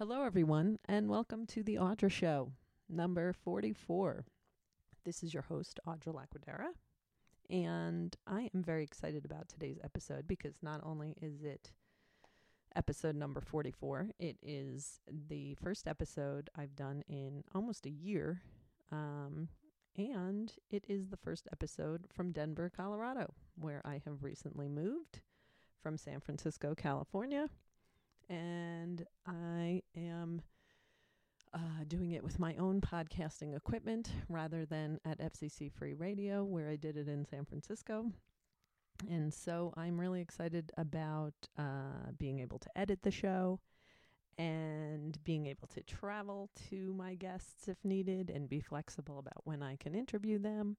Hello, everyone, and welcome to the Audra Show, number 44. This is your host, Audra Laquadera, and I am very excited about today's episode because not only is it episode number 44, it is the first episode I've done in almost a year, um, and it is the first episode from Denver, Colorado, where I have recently moved from San Francisco, California and I am uh, doing it with my own podcasting equipment rather than at FCC Free Radio, where I did it in San Francisco. And so I'm really excited about uh, being able to edit the show and being able to travel to my guests if needed and be flexible about when I can interview them.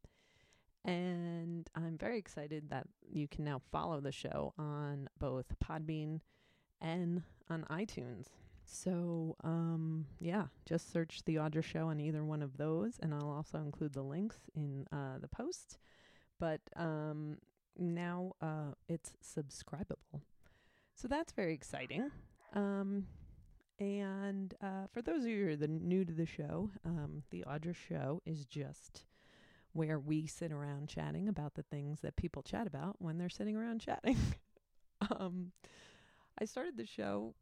And I'm very excited that you can now follow the show on both Podbean and on iTunes. So, um, yeah, just search The Audra Show on either one of those, and I'll also include the links in uh, the post. But um, now uh, it's subscribable. So that's very exciting. Um, and uh, for those of you who are the new to the show, um, The Audra Show is just where we sit around chatting about the things that people chat about when they're sitting around chatting. um, I started the show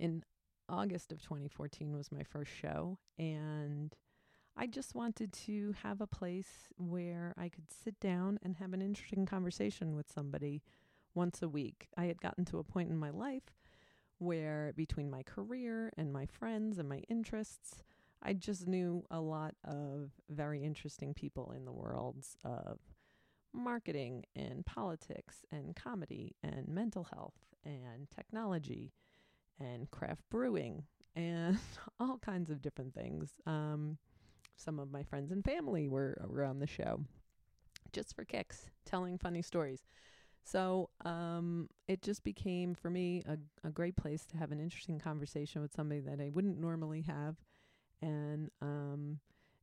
in August of 2014 was my first show and I just wanted to have a place where I could sit down and have an interesting conversation with somebody once a week. I had gotten to a point in my life where between my career and my friends and my interests, I just knew a lot of very interesting people in the worlds of marketing and politics and comedy and mental health and technology and craft brewing and all kinds of different things. Um, some of my friends and family were, were on the show just for kicks, telling funny stories. So um, it just became for me a, a great place to have an interesting conversation with somebody that I wouldn't normally have. And um,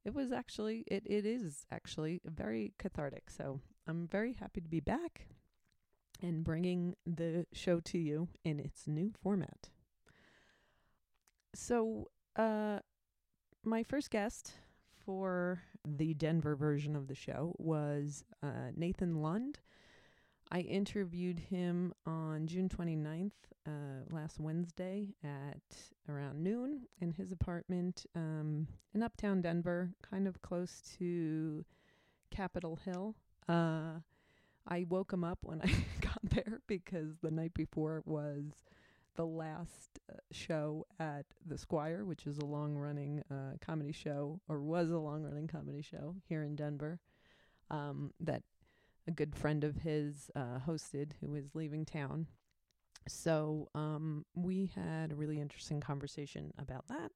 it was actually, it, it is actually very cathartic. So I'm very happy to be back and bringing the show to you in its new format. So, uh, my first guest for the Denver version of the show was uh, Nathan Lund. I interviewed him on June 29th, uh, last Wednesday at around noon in his apartment um, in uptown Denver, kind of close to Capitol Hill. Uh, I woke him up when I got there because the night before was the last uh, show at the Squire, which is a long running uh, comedy show, or was a long running comedy show here in Denver, um, that a good friend of his uh, hosted who was leaving town. So um, we had a really interesting conversation about that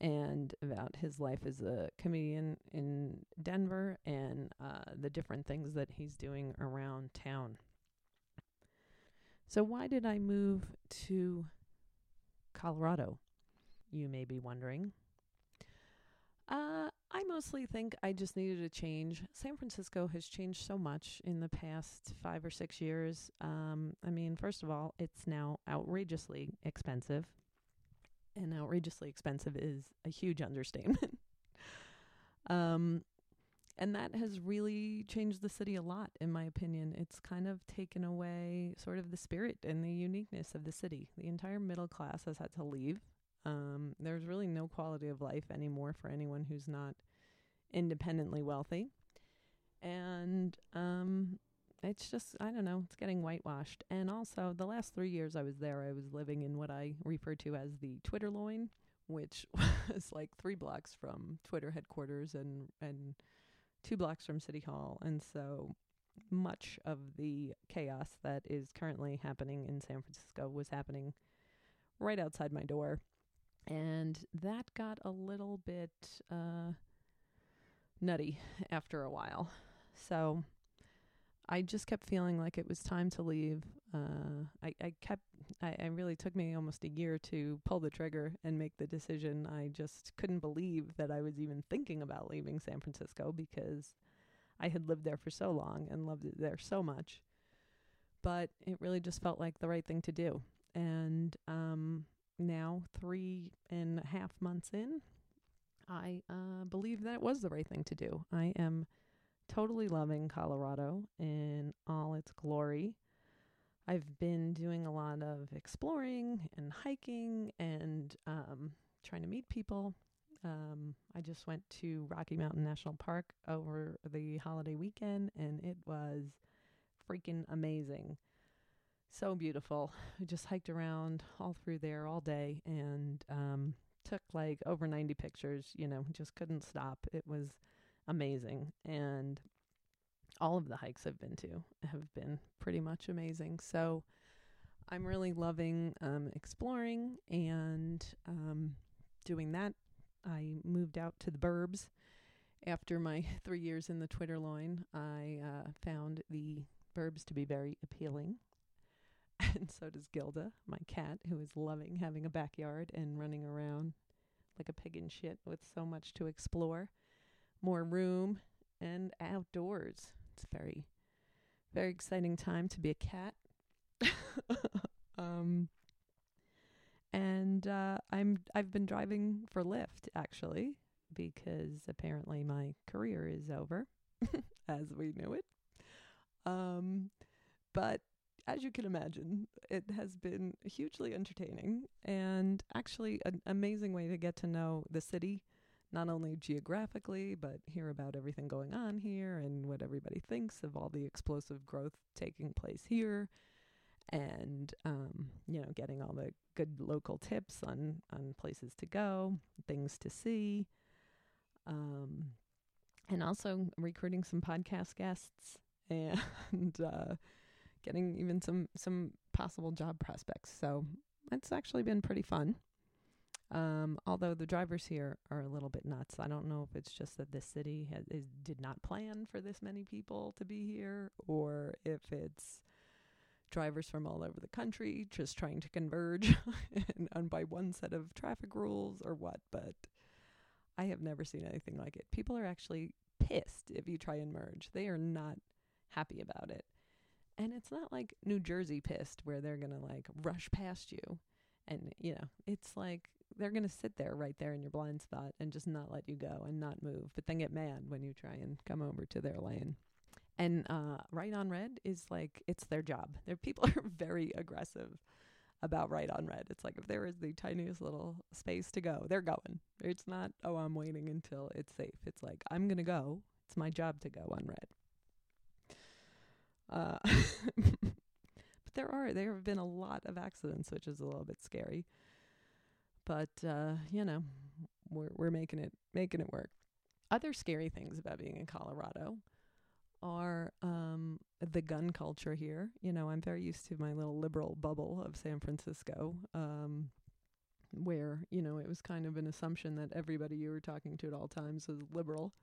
and about his life as a comedian in Denver and uh, the different things that he's doing around town. So, why did I move to Colorado? You may be wondering. Uh, I mostly think I just needed a change. San Francisco has changed so much in the past five or six years. Um, I mean, first of all, it's now outrageously expensive and outrageously expensive is a huge understatement. um, and that has really changed the city a lot, in my opinion. It's kind of taken away sort of the spirit and the uniqueness of the city. The entire middle class has had to leave. Um, there's really no quality of life anymore for anyone who's not independently wealthy. And um, it's just I don't know, it's getting whitewashed. And also, the last three years I was there, I was living in what I refer to as the Twitter loin, which was like three blocks from Twitter headquarters and and two blocks from City Hall. And so much of the chaos that is currently happening in San Francisco was happening right outside my door. And that got a little bit uh, nutty after a while. So I just kept feeling like it was time to leave. Uh, I, I kept, I, I really took me almost a year to pull the trigger and make the decision. I just couldn't believe that I was even thinking about leaving San Francisco because I had lived there for so long and loved it there so much. But it really just felt like the right thing to do. And um, now three and a half months in, I uh, believe that it was the right thing to do. I am totally loving Colorado in all its glory. I've been doing a lot of exploring and hiking and um, trying to meet people. Um, I just went to Rocky Mountain National Park over the holiday weekend and it was freaking amazing. So beautiful. I just hiked around all through there all day and um, took like over 90 pictures, you know, just couldn't stop. It was amazing. And all of the hikes I've been to have been pretty much amazing. So I'm really loving um, exploring and um, doing that. I moved out to the burbs after my three years in the Twitterloin. I uh, found the burbs to be very appealing. And so does Gilda, my cat, who is loving having a backyard and running around like a pig in shit with so much to explore. More room and outdoors. It's very, very exciting time to be a cat. um, and uh, I'm I've been driving for Lyft actually because apparently my career is over, as we knew it. Um, but as you can imagine, it has been hugely entertaining and actually an amazing way to get to know the city, not only geographically, but hear about everything going on here and what everybody thinks of all the explosive growth taking place here. And um, you know, getting all the good local tips on on places to go, things to see, um, and also recruiting some podcast guests and uh, getting even some some possible job prospects. So it's actually been pretty fun. Um, although the drivers here are a little bit nuts. I don't know if it's just that this city has, is, did not plan for this many people to be here, or if it's drivers from all over the country just trying to converge and, and by one set of traffic rules, or what. But I have never seen anything like it. People are actually pissed if you try and merge. They are not happy about it. And it's not like New Jersey pissed where they're going to like rush past you. And, you know, it's like they're going to sit there right there in your blind spot and just not let you go and not move, but then get mad when you try and come over to their lane. And uh, right on red is like it's their job. Their people are very aggressive about right on red. It's like if there is the tiniest little space to go, they're going. It's not, oh, I'm waiting until it's safe. It's like, I'm to go. It's my job to go on red. Uh, but there are there have been a lot of accidents, which is a little bit scary. But uh, you know, we're we're making it making it work. Other scary things about being in Colorado are um, the gun culture here. You know, I'm very used to my little liberal bubble of San Francisco, um, where you know it was kind of an assumption that everybody you were talking to at all times was liberal.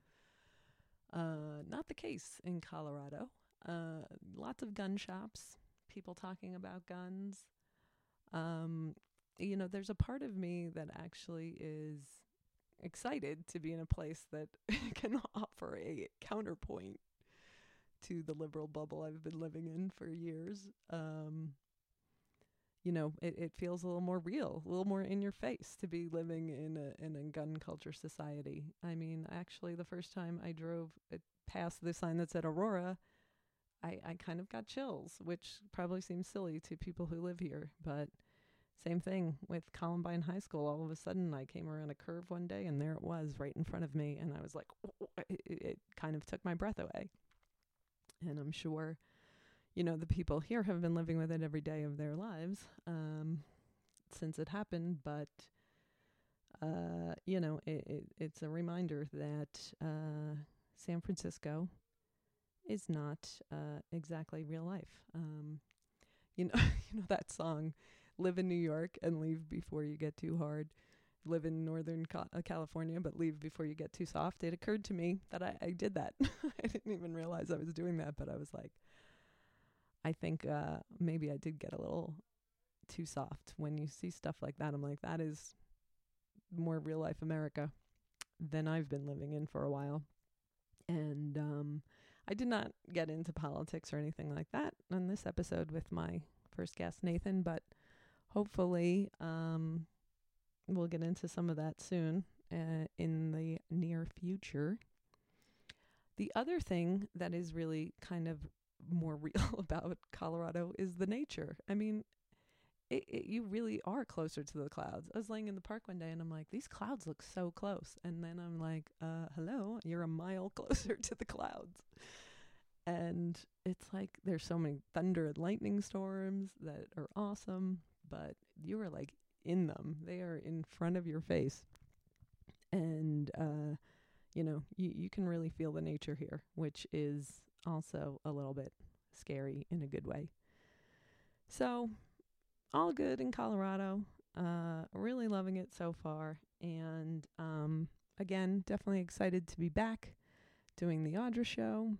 Uh, not the case in Colorado. Uh, lots of gun shops, people talking about guns. Um, you know, there's a part of me that actually is excited to be in a place that can offer a counterpoint to the liberal bubble I've been living in for years. Um, you know, it, it feels a little more real, a little more in your face to be living in a in a gun culture society. I mean, actually, the first time I drove past the sign that said Aurora, I, I kind of got chills, which probably seems silly to people who live here, but same thing with Columbine High School. All of a sudden, I came around a curve one day, and there it was right in front of me, and I was like, it, it kind of took my breath away. And I'm sure, you know, the people here have been living with it every day of their lives um, since it happened, but. Uh, you know, it, it, it's a reminder that uh, San Francisco is not uh, exactly real life. Um, you know, you know that song, "Live in New York and leave before you get too hard." Live in Northern uh, California, but leave before you get too soft. It occurred to me that I, I did that. I didn't even realize I was doing that, but I was like, I think uh, maybe I did get a little too soft. When you see stuff like that, I'm like, that is more real life America than I've been living in for a while. And um, I did not get into politics or anything like that on this episode with my first guest, Nathan, but hopefully, um, we'll get into some of that soon uh, in the near future. The other thing that is really kind of more real about Colorado is the nature. I mean, it, it, you really are closer to the clouds. I was laying in the park one day and I'm like, these clouds look so close. And then I'm like, uh, hello, you're a mile closer to the clouds. And it's like there's so many thunder and lightning storms that are awesome, but you are like in them. They are in front of your face. And, uh, you know, you, you can really feel the nature here, which is also a little bit scary in a good way. So, all good in Colorado. Uh, really loving it so far. And um, again, definitely excited to be back doing the Audra show.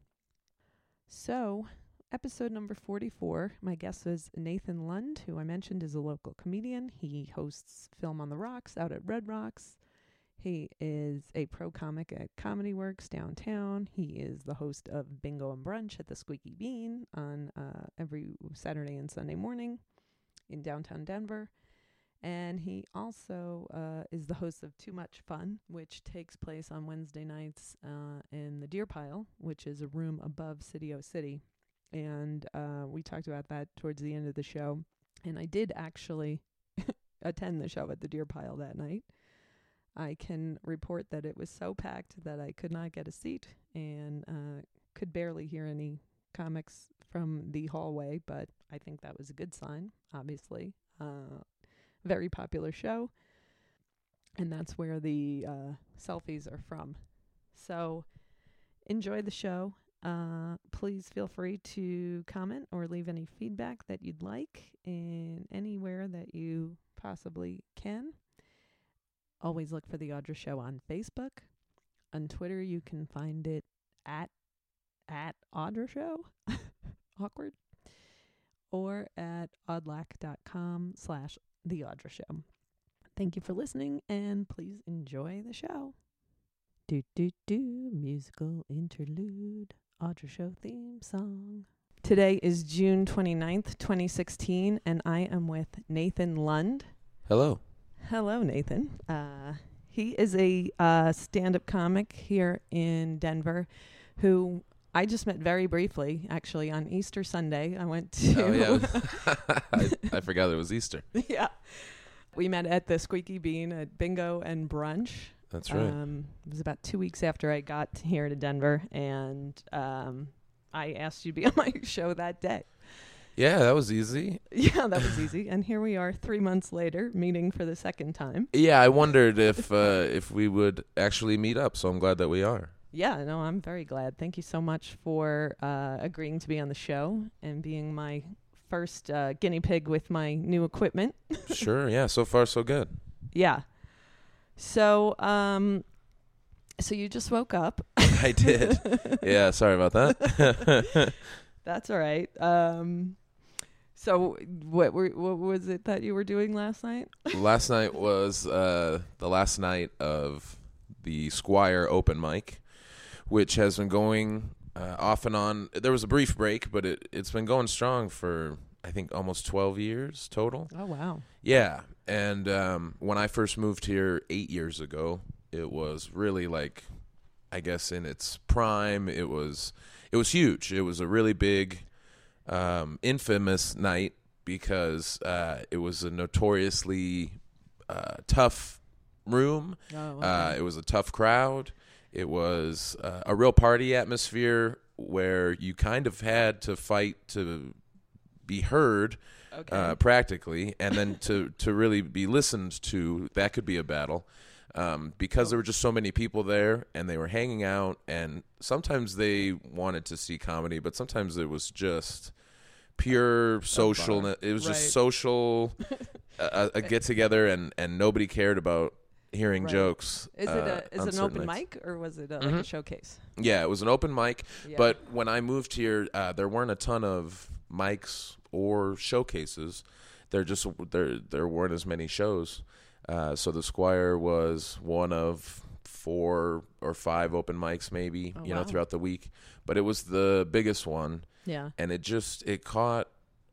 So, episode number 44, my guest was Nathan Lund, who I mentioned is a local comedian. He hosts Film on the Rocks out at Red Rocks. He is a pro comic at Comedy Works downtown. He is the host of Bingo and Brunch at the Squeaky Bean on uh, every Saturday and Sunday morning in downtown Denver. And he also uh, is the host of Too Much Fun, which takes place on Wednesday nights uh, in the Deer Pile, which is a room above City O City. And uh, we talked about that towards the end of the show. And I did actually attend the show at the Deer Pile that night. I can report that it was so packed that I could not get a seat and uh, could barely hear any comics from the hallway, but I think that was a good sign, obviously. Uh, very popular show. And that's where the uh, selfies are from. So enjoy the show. Uh, please feel free to comment or leave any feedback that you'd like in anywhere that you possibly can. Always look for the Audra Show on Facebook. On Twitter, you can find it at at Audra Show. Awkward. Or at audlac.com slash the Audra Show. Thank you for listening and please enjoy the show. Do do do musical interlude. Audra Show theme song. Today is June 29th, 2016, and I am with Nathan Lund. Hello. Hello, Nathan. Uh, he is a uh, stand up comic here in Denver who I just met very briefly, actually, on Easter Sunday. I went to. Oh, yeah. I, I forgot it was Easter. yeah. We met at the Squeaky Bean at Bingo and Brunch. That's right. Um, it was about two weeks after I got here to Denver, and um, I asked you to be on my show that day. yeah, that was easy. Yeah, that was easy. And here we are, three months later, meeting for the second time. Yeah, I wondered if uh, if we would actually meet up, so I'm glad that we are. Yeah, no, I'm very glad. Thank you so much for uh, agreeing to be on the show and being my first uh, guinea pig with my new equipment. sure. Yeah. So far, so good. Yeah. So, um, so you just woke up. I did. Yeah. Sorry about that. That's all right. Um, so what were what was it that you were doing last night? last night was uh, the last night of the Squire open mic, which has been going uh, off and on. There was a brief break, but it it's been going strong for I think almost 12 years total. Oh wow. Yeah, and um, when I first moved here eight years ago, it was really like, I guess in its prime, it was it was huge. It was a really big, um, infamous night because uh, it was a notoriously uh, tough room. Oh, Uh, it was a tough crowd. It was uh, a real party atmosphere where you kind of had to fight to be heard okay. uh, practically, and then to to really be listened to, that could be a battle. Um, because there were just so many people there, and they were hanging out, and sometimes they wanted to see comedy, but sometimes it was just pure social. It was Right. just social, a, a get together, and and nobody cared about hearing Right. jokes. is it uh, a is it an open nights. mic or was it a, like a Mhm. showcase? Yeah, it was an open mic. Yeah. But when I moved here, uh, there weren't a ton of mics or showcases. There just there there weren't as many shows. Uh, so the Squire was one of four or five open mics, maybe Oh, you know, throughout the week. But it was the biggest one, yeah. and it just it caught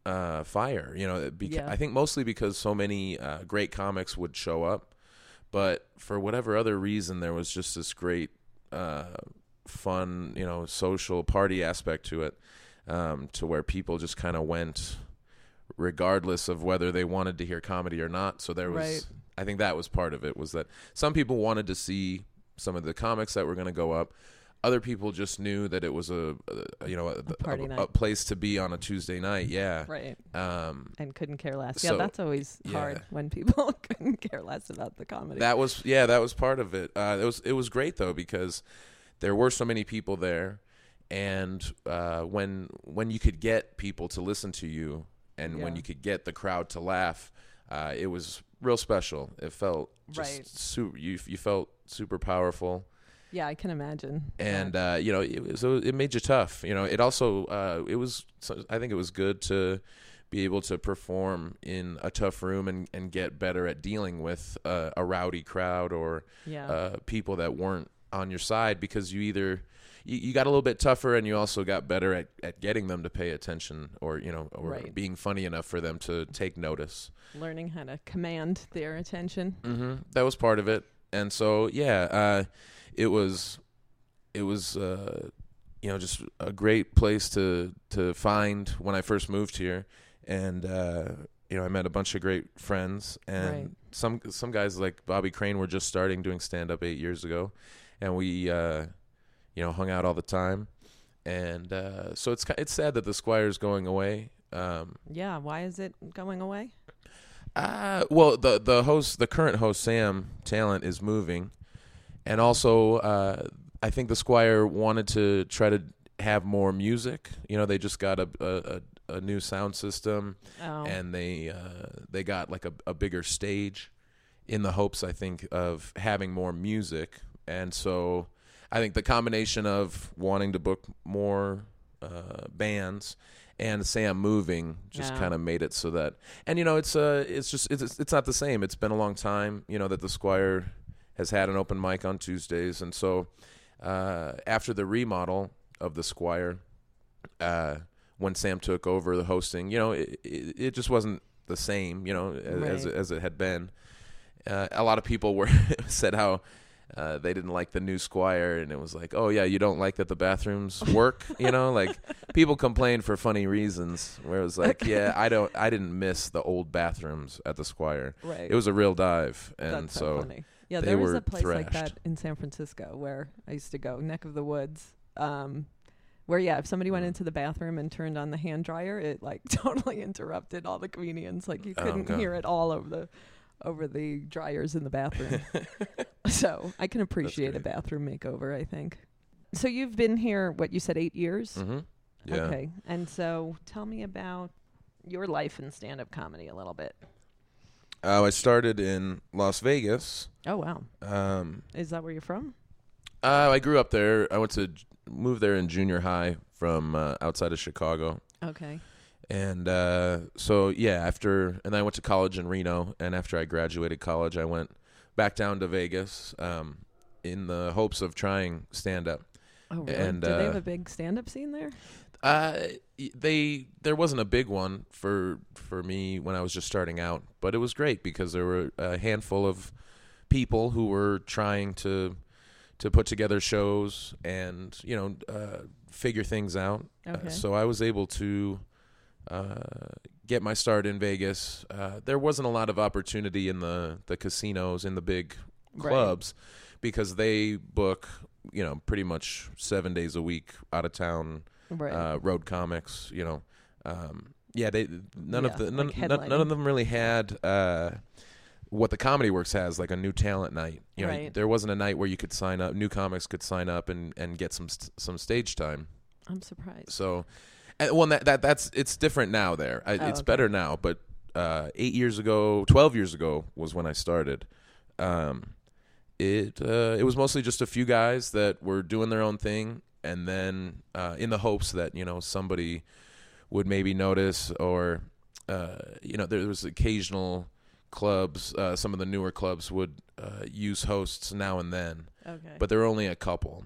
uh, fire. You know, it beca- Yeah. I think mostly because so many uh, great comics would show up. but for whatever other reason, there was just this great, uh, fun, you know, social party aspect to it, um, to where people just kind of went, regardless of whether they wanted to hear comedy or not. So there was, Right. I think that was part of it was that some people wanted to see some of the comics that were going to go up. Other people just knew that it was a, a you know a, a- a place to be on a Tuesday night. Yeah. Right. Um, And couldn't care less. So, yeah, that's always yeah. hard when people couldn't care less about the comedy. That was yeah, that was part of it. Uh, it was it was great though because there were so many people there, and uh, when when you could get people to listen to you, and when you could get the crowd to laugh, uh, it was real special. It felt just Right. su- you you felt super powerful, yeah, I can imagine. and uh, you know it was it made you tough. You know it also uh, it was I think it was good to be able to perform in a tough room and, and get better at dealing with uh, a rowdy crowd or yeah. uh, people that weren't on your side because you either you, you got a little bit tougher and you also got better at, at getting them to pay attention or you know or Right. being funny enough for them to take notice Learning how to command their attention. mm-hmm. that was part of it and so yeah uh, it was it was uh, you know just a great place to to find when I first moved here and uh, you know I met a bunch of great friends and Right. some some guys like Bobby Crane were just starting doing stand up 8 years ago and we uh, you know hung out all the time and uh, so it's it's sad that the Squire's going away um, Yeah, why is it going away? uh, well, the the host, the current host, Sam Tallent, is moving, and also uh, I think the Squire wanted to try to have more music. You know, they just got a a, a, a new sound system, Oh, and they uh, they got like a, a bigger stage, in the hopes I think of having more music, and so I think the combination of wanting to book more uh, bands and Sam moving just Yeah. kind of made it so that and you know it's uh it's just it's it's not the same. It's been a long time, you know, that the Squire has had an open mic on Tuesdays, and so uh, after the remodel of the Squire, uh, when Sam took over the hosting, you know, it, it, it just wasn't the same, you know, as Right. as it had been. Uh, a lot of people were said how uh, they didn't like the new Squire, and it was like, oh yeah, you don't like that the bathrooms work, you know, like people complain for funny reasons. Where it was like, yeah, I don't, I didn't miss the old bathrooms at the Squire. right. It was a real dive, and That's so funny. Yeah, there was a place like that in San Francisco where I used to go, neck of the woods. Um, where yeah, if somebody Mm. went into the bathroom and turned on the hand dryer, it like totally interrupted all the comedians. Like you Oh, couldn't God. hear it all over the over the dryers in the bathroom. so I can appreciate a bathroom makeover. I think. So you've been here, what you said, eight years. hmm yeah. Okay, and so tell me about your life in stand-up comedy a little bit. Uh, I started in Las Vegas. Oh wow, Um, is that where you're from? uh, I grew up there. I went to move there in junior high from uh, outside of Chicago, Okay. And uh, so yeah. After and I went to college in Reno, and after I graduated college, I went back down to Vegas um, in the hopes of trying stand up. Oh, really? And, Did they have uh, a big stand-up scene there? Uh, they there wasn't a big one for for me when I was just starting out, but it was great because there were a handful of people who were trying to to put together shows and you know uh, figure things out. Uh, Okay. so I was able to uh, get my start in Vegas. Uh, there wasn't a lot of opportunity in the the casinos in the big Right. clubs because they book you know pretty much seven days a week out of town Right. uh, road comics. You know, um, yeah, they none Yeah, of the none, like none, none of them really had uh, what the Comedy Works has, like a new talent night. You know, Right. there wasn't a night where you could sign up, new comics could sign up and and get some some stage time. I'm surprised. So, well, that, that that's it's different now. There, I, Oh, it's okay. better now. But uh, eight years ago, twelve years ago was when I started. Um, it uh, it was mostly just a few guys that were doing their own thing, and then uh, in the hopes that you know somebody would maybe notice, or uh, you know there was occasional clubs. Uh, some of the newer clubs would uh, use hosts now and then Okay. but there were only a couple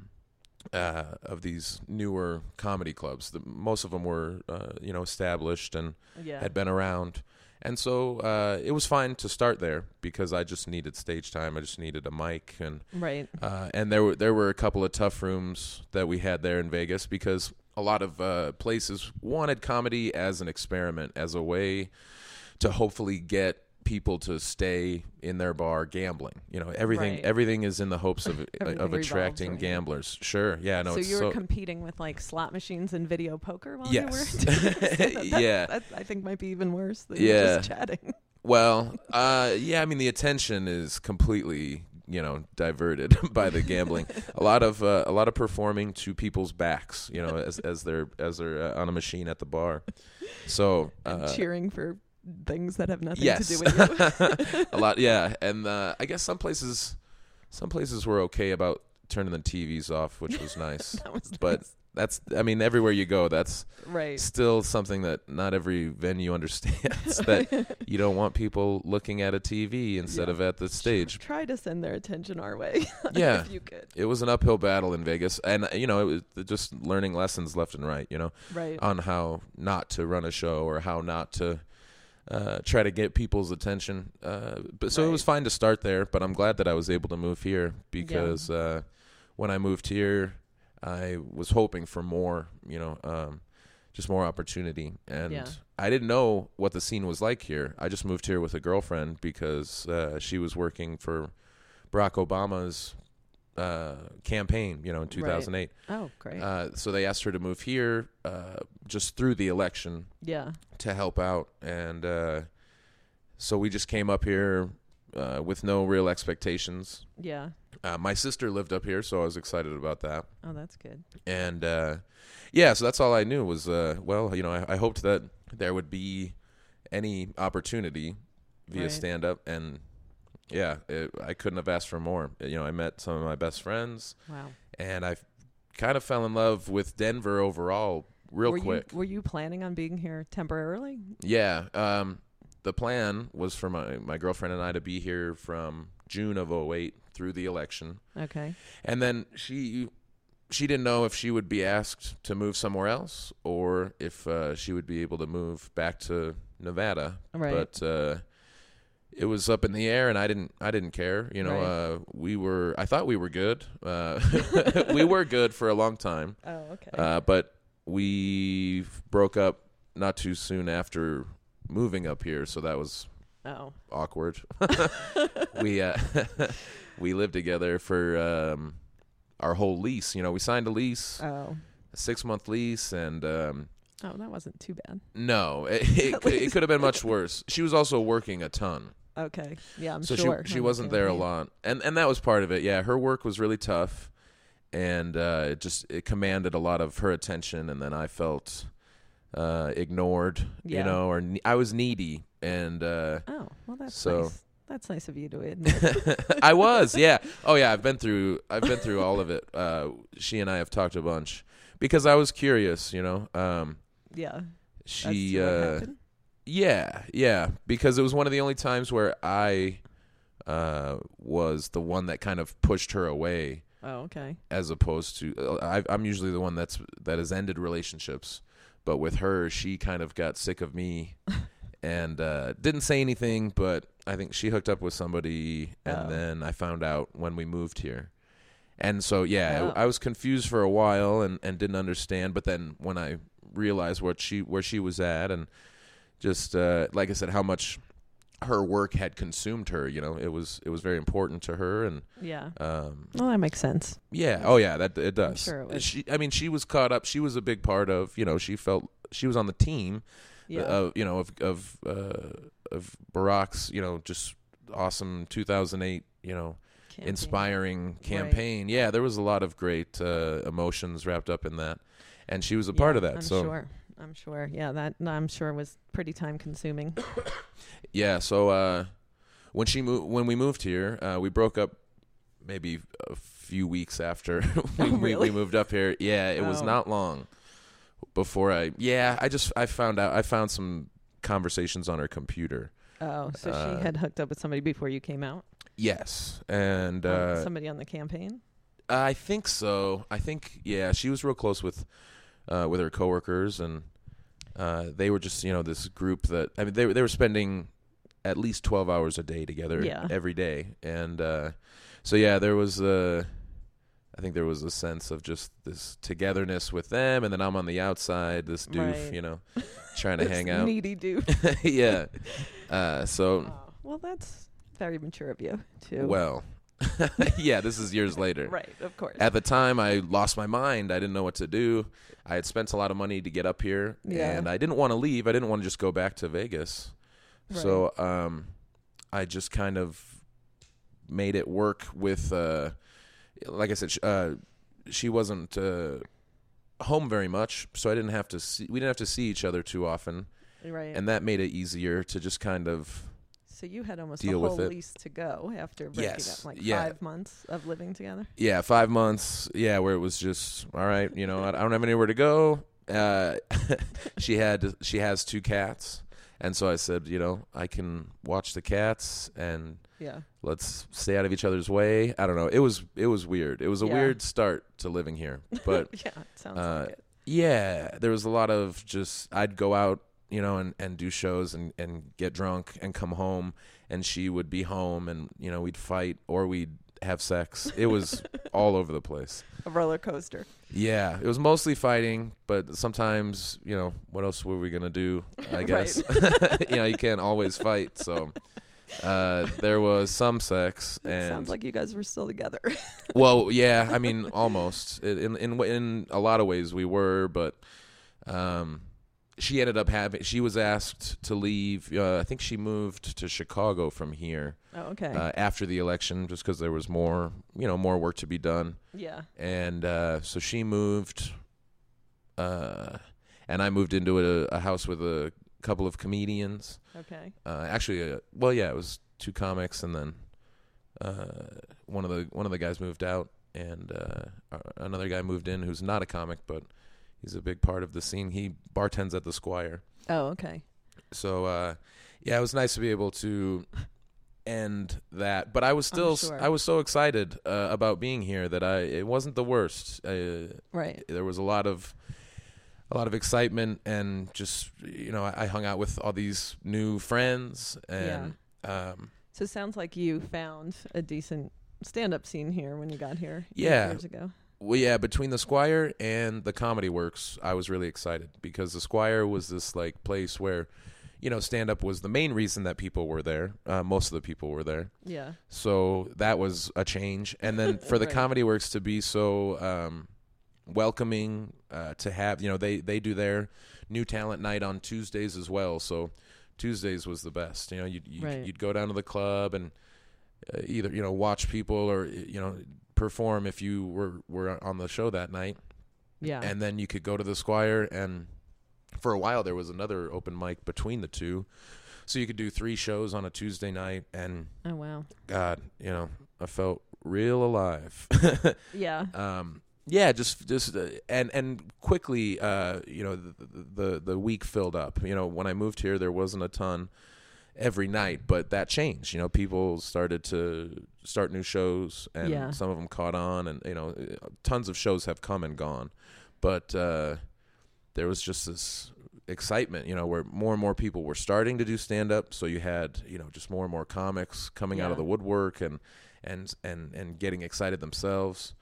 uh, of these newer comedy clubs. The, most of them were, uh, you know, established and yeah. had been around. And so uh, it was fine to start there because I just needed stage time. I just needed a mic, and Right. uh, and there were there were a couple of tough rooms that we had there in Vegas because a lot of uh, places wanted comedy as an experiment, as a way to hopefully get people to stay in their bar gambling. You know, everything Right. everything is in the hopes of of attracting it. gamblers. Sure, yeah, no, so it's you were so competing with like slot machines and video poker while Yes. you were this? That- Yeah. that I think might be even worse than Yeah. just chatting. Well, uh, yeah, I mean the attention is completely, you know, diverted by the gambling. a lot of uh, a lot of performing to people's backs, you know, as as they're as they're uh, on a machine at the bar. So and uh, cheering for things that have nothing yes, to do with you. a lot, yeah, and uh, I guess some places some places were okay about turning the TVs off, which was nice. that was but nice. that's, I mean, everywhere you go, that's right. still something that not every venue understands that you don't want people looking at a TV instead Yeah. of at the stage. Try to send their attention our way. Yeah. if you could. It was an uphill battle in Vegas, and uh, you know, it was just learning lessons left and right. You know, Right. on how not to run a show or how not to uh, try to get people's attention. Uh, but so it was fine to start there. But I'm glad that I was able to move here because uh, when I moved here, I was hoping for more. You know, um, just more opportunity, and Yeah. I didn't know what the scene was like here. I just moved here with a girlfriend because uh, she was working for Barack Obama's uh, campaign. You know, in 2008. oh, great. Uh, so they asked her to move here uh, just through the election yeah. to help out, and uh, so we just came up here uh, with no real expectations. Yeah. Uh, my sister lived up here, so I was excited about that, Oh, that's good. and uh, yeah, so that's all I knew was uh, well, you know, I, I hoped that there would be any opportunity via Right. stand up, and yeah, it, I couldn't have asked for more. You know, I met some of my best friends Wow. and I kind of fell in love with Denver overall real were quick. You, were you planning on being here temporarily? yeah, um, the plan was for my my girlfriend and I to be here from June of 08 through the election, Okay. and then she she didn't know if she would be asked to move somewhere else or if uh, she would be able to move back to Nevada. Right. But uh, it was up in the air, and I didn't I didn't care. You know, Right. uh, we were I thought we were good. Uh, we were good for a long time. Oh, okay. Uh, but we broke up not too soon after moving up here, so that was oh. awkward. we uh, we lived together for um, our whole lease. You know, we signed a lease, Oh. a six month lease, and um, Oh, that wasn't too bad. no, it, it, it could have been much worse. She was also working a ton, Okay. Yeah, I'm so sure. she she wasn't there a lot, and and that was part of it. Yeah, her work was really tough, and uh, it just it commanded a lot of her attention, and then I felt uh, ignored, Yeah. you know, or ne- I was needy, and uh, Oh, well, that's So- nice. That's nice of you to admit. I was, yeah. Oh yeah, I've been through I've been through all of it. Uh, she and I have talked a bunch because I was curious, you know. Um, yeah. she what uh, happened? Yeah, yeah, because it was one of the only times where I uh, was the one that kind of pushed her away, Oh, okay. as opposed to uh, I, I'm usually the one that's that has ended relationships, but with her, she kind of got sick of me and uh, didn't say anything. But I think she hooked up with somebody, and Oh. then I found out when we moved here. And so, yeah, Oh. I, I was confused for a while and, and didn't understand. But then when I realized what she where she was at, and just uh, like I said, how much her work had consumed her, you know, it was it was very important to her, and Yeah. um, Well, that makes sense. yeah, oh yeah, that it does. sure it. She, I mean, she was caught up. She was a big part of, you know, she felt she was on the team, Yeah. of you know, of of uh, of Barack's, you know, just awesome 2008, you know, Campaign. inspiring campaign. Yeah, there was a lot of great uh, emotions wrapped up in that, and she was a part of that. I'm so sure. I'm sure. Yeah, that I'm sure was pretty time consuming. yeah, so uh, when she moved, when we moved here, uh, we broke up maybe a few weeks after we, Oh, we, really? we moved up here. Yeah, it was Oh. not long before I. Yeah, I just I found out I found some conversations on her computer. Oh, so Uh, she had hooked up with somebody before you came out? Yes, and uh, somebody on the campaign? I think so. I think yeah, she was real close with uh, with her coworkers, and uh, they were just you know this group that I mean they were they were spending at least twelve hours a day together Yeah. every day, and uh, so yeah, there was a. I think there was a sense of just this togetherness with them, and then I'm on the outside, this doof, Right. you know, trying to hang out. Needy dude. yeah. Uh, so well, that's very mature of you too. well, yeah. This is years later. right, of course. At the time, I lost my mind. I didn't know what to do. I had spent a lot of money to get up here, Yeah. and I didn't want to leave. I didn't want to just go back to Vegas. So um, I just kind of made it work with, uh, like I said, sh- uh, she wasn't uh, home very much, so I didn't have to see. We didn't have to see each other too often, right. and that made it easier to just kind of so you had almost deal a with whole it. lease to go after breaking Yes, up, like yeah. five months of living together. yeah, five months. Yeah, where it was just all right. You know, I I don't have anywhere to go. Uh, she had she has two cats, and so I said, you know, I can watch the cats and Yeah. let's stay out of each other's way. I don't know. It was it was weird. It was a Yeah. weird start to living here, but yeah, it sounds uh, like it. yeah, there was a lot of just I'd go out, you know, and, and do shows and, and get drunk and come home and she would be home and, you know, we'd fight or we'd have sex. It was all over the place. A roller coaster. Yeah, it was mostly fighting, but sometimes, you know, what else were we gonna do? I guess you know you can't always fight. So uh, there was some sex, It and sounds like you guys were still together. well, yeah, I mean, almost in in in a lot of ways we were, but um, she ended up having. She was asked to leave. Uh, I think she moved to Chicago from here oh, okay. uh, after the election, just because there was more, you know, more work to be done yeah. and uh, so she moved, uh, and I moved into a, a house with a couple of comedians. Okay. Uh, actually, uh, well, yeah, it was two comics, and then uh, one of the one of the guys moved out, and another guy moved in who's not a comic, but he's a big part of the scene. He bartends at the Squire. Oh, okay. So uh, yeah, it was nice to be able to end that. But I was still sure. I was so excited uh, about being here that I it wasn't the worst. Uh, Right. there was a lot of a lot of excitement and just you know I, I hung out with all these new friends and um, So it sounds like you found a decent stand-up scene here when you got here. Yeah. Years ago. Well yeah between the Squire and the Comedy Works I was really excited because the Squire was this like place where you know stand up was the main reason that people were there uh, most of the people were there Yeah. So that was a change. And then for the Right. Comedy Works to be so um, welcoming, uh, to have, you know, they, they do their new talent night on Tuesdays as well. So Tuesdays was the best. You know, you'd, you'd, Right. you'd go down to the club and uh, either, you know, watch people or, you know, perform if you were, were on the show that night. Yeah. And then you could go to the Squire and for a while there was another open mic between the two. So you could do three shows on a Tuesday night and oh wow. God, you know, I felt real alive. Yeah. um, yeah, just just uh, and and quickly, uh, you know, the, the the week filled up. You know, when I moved here, there wasn't a ton every night, but that changed. You know, people started to start new shows, and Yeah. some of them caught on, and you know, tons of shows have come and gone, but uh, there was just this excitement, you know, where more and more people were starting to do stand up. So you had, you know, just more and more comics coming out of the woodwork and and and and getting excited themselves.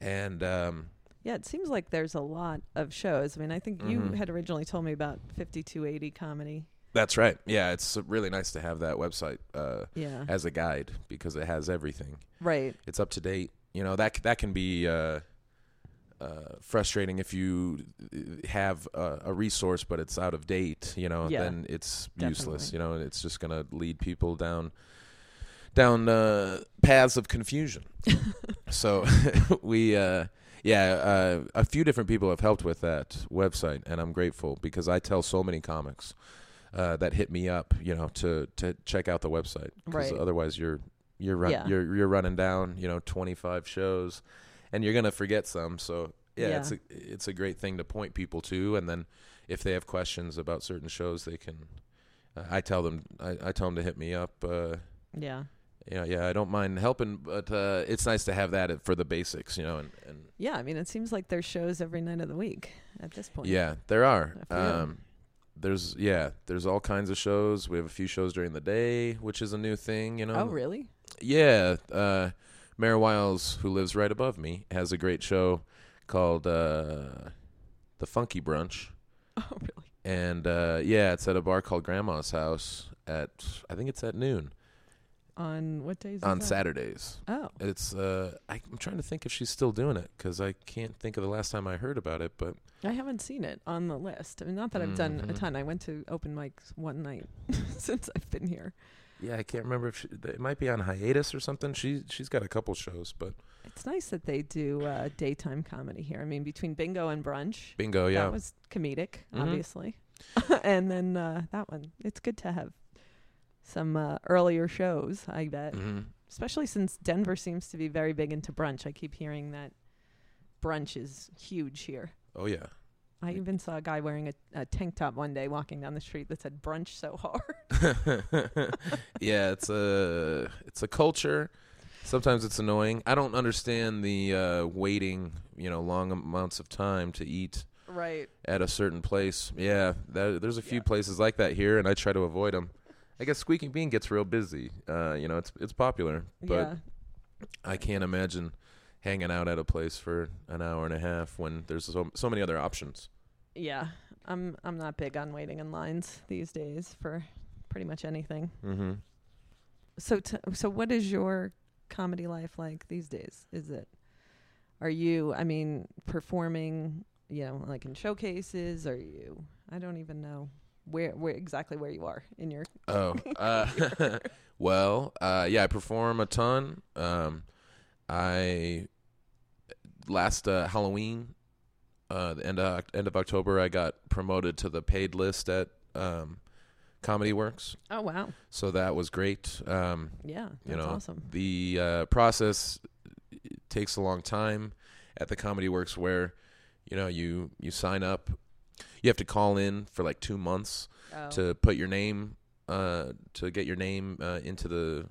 And um Yeah, it seems like there's a lot of shows. I mean, I think you Mhm. had originally told me about 5280 comedy. That's right. Yeah, it's really nice to have that website uh Yeah. as a guide because it has everything. Right. It's up to date. You know, that that can be uh uh, frustrating if you uh, have a, a resource but it's out of date, you know, Yeah, then it's useless, you know, and it's just going to lead people down down uh, paths of confusion. so we uh, yeah, uh, a few different people have helped with that website and I'm grateful because I tell so many comics uh, that hit me up, you know, to to check out the website because Right. otherwise you're you're run, Yeah. you're you're running down, you know, 25 shows and you're going to forget some. So, yeah, Yeah. it's a it's a great thing to point people to and then if they have questions about certain shows, they can uh, I tell them I, I tell them to hit me up uh Yeah. know, yeah, I don't mind helping, but uh, it's nice to have that for the basics, you know, and, and Yeah, I mean, it seems like there's shows every night of the week at this point. yeah, there are. Um, there's yeah, there's all kinds of shows. We have a few shows during the day, which is a new thing. You know. oh, really? Yeah, uh, Mara Wiles, who lives right above me, has a great show called uh, the Funky Brunch, Oh, really? and uh, yeah, it's at a bar called Grandma's House at I think it's at noon On what days? on? Saturdays. Oh, It's uh, I, I'm trying to think if she's still doing it because I can't think of the last time I heard about it, but I haven't seen it on the list. I mean, not that I've done a Mhm. ton. I went to open mics one night since I've been here. yeah, I can't remember if she, it might be on hiatus or something. She she's got a couple shows, but It's nice that they do uh, daytime comedy here. I mean, between Bingo and Brunch, bingo, yeah. that was comedic, Mhm. obviously, and then uh, that one. It's good to have some uh, earlier shows. I bet, hmm especially since Denver seems to be very big into brunch. I keep hearing that brunch is huge here. Oh yeah. I even saw a guy wearing a, a tank top one day walking down the street that said "brunch so hard." yeah, it's a it's a culture. Sometimes it's annoying. I don't understand the uh, waiting, you know, long amounts of time to eat right. at a certain place. Yeah, that, there's a few Yeah. places like that here, and I try to avoid them. I guess Squeaky Bean gets real busy. Uh, you know, it's it's popular, but yeah. I can't imagine hanging out at a place for an hour and a half when there's so so many other options. Yeah. I'm I'm not big on waiting in lines these days for pretty much anything. Mm-hmm. So t- so what is your comedy life like these days? Is it are you I mean performing, you know, like in showcases? Are you I don't even know where where exactly where you are in your Oh, uh, well, uh, yeah, I perform a ton. Um, I last uh, Halloween, uh, the end of end of October, I got promoted to the paid list at um, Comedy Works, Oh wow. so that was great. Um, Yeah, that's You know, awesome. the uh, process takes a long time at the Comedy Works, where you know you you sign up, you have to call in for like two months Oh. to put your name uh to get your name uh, into the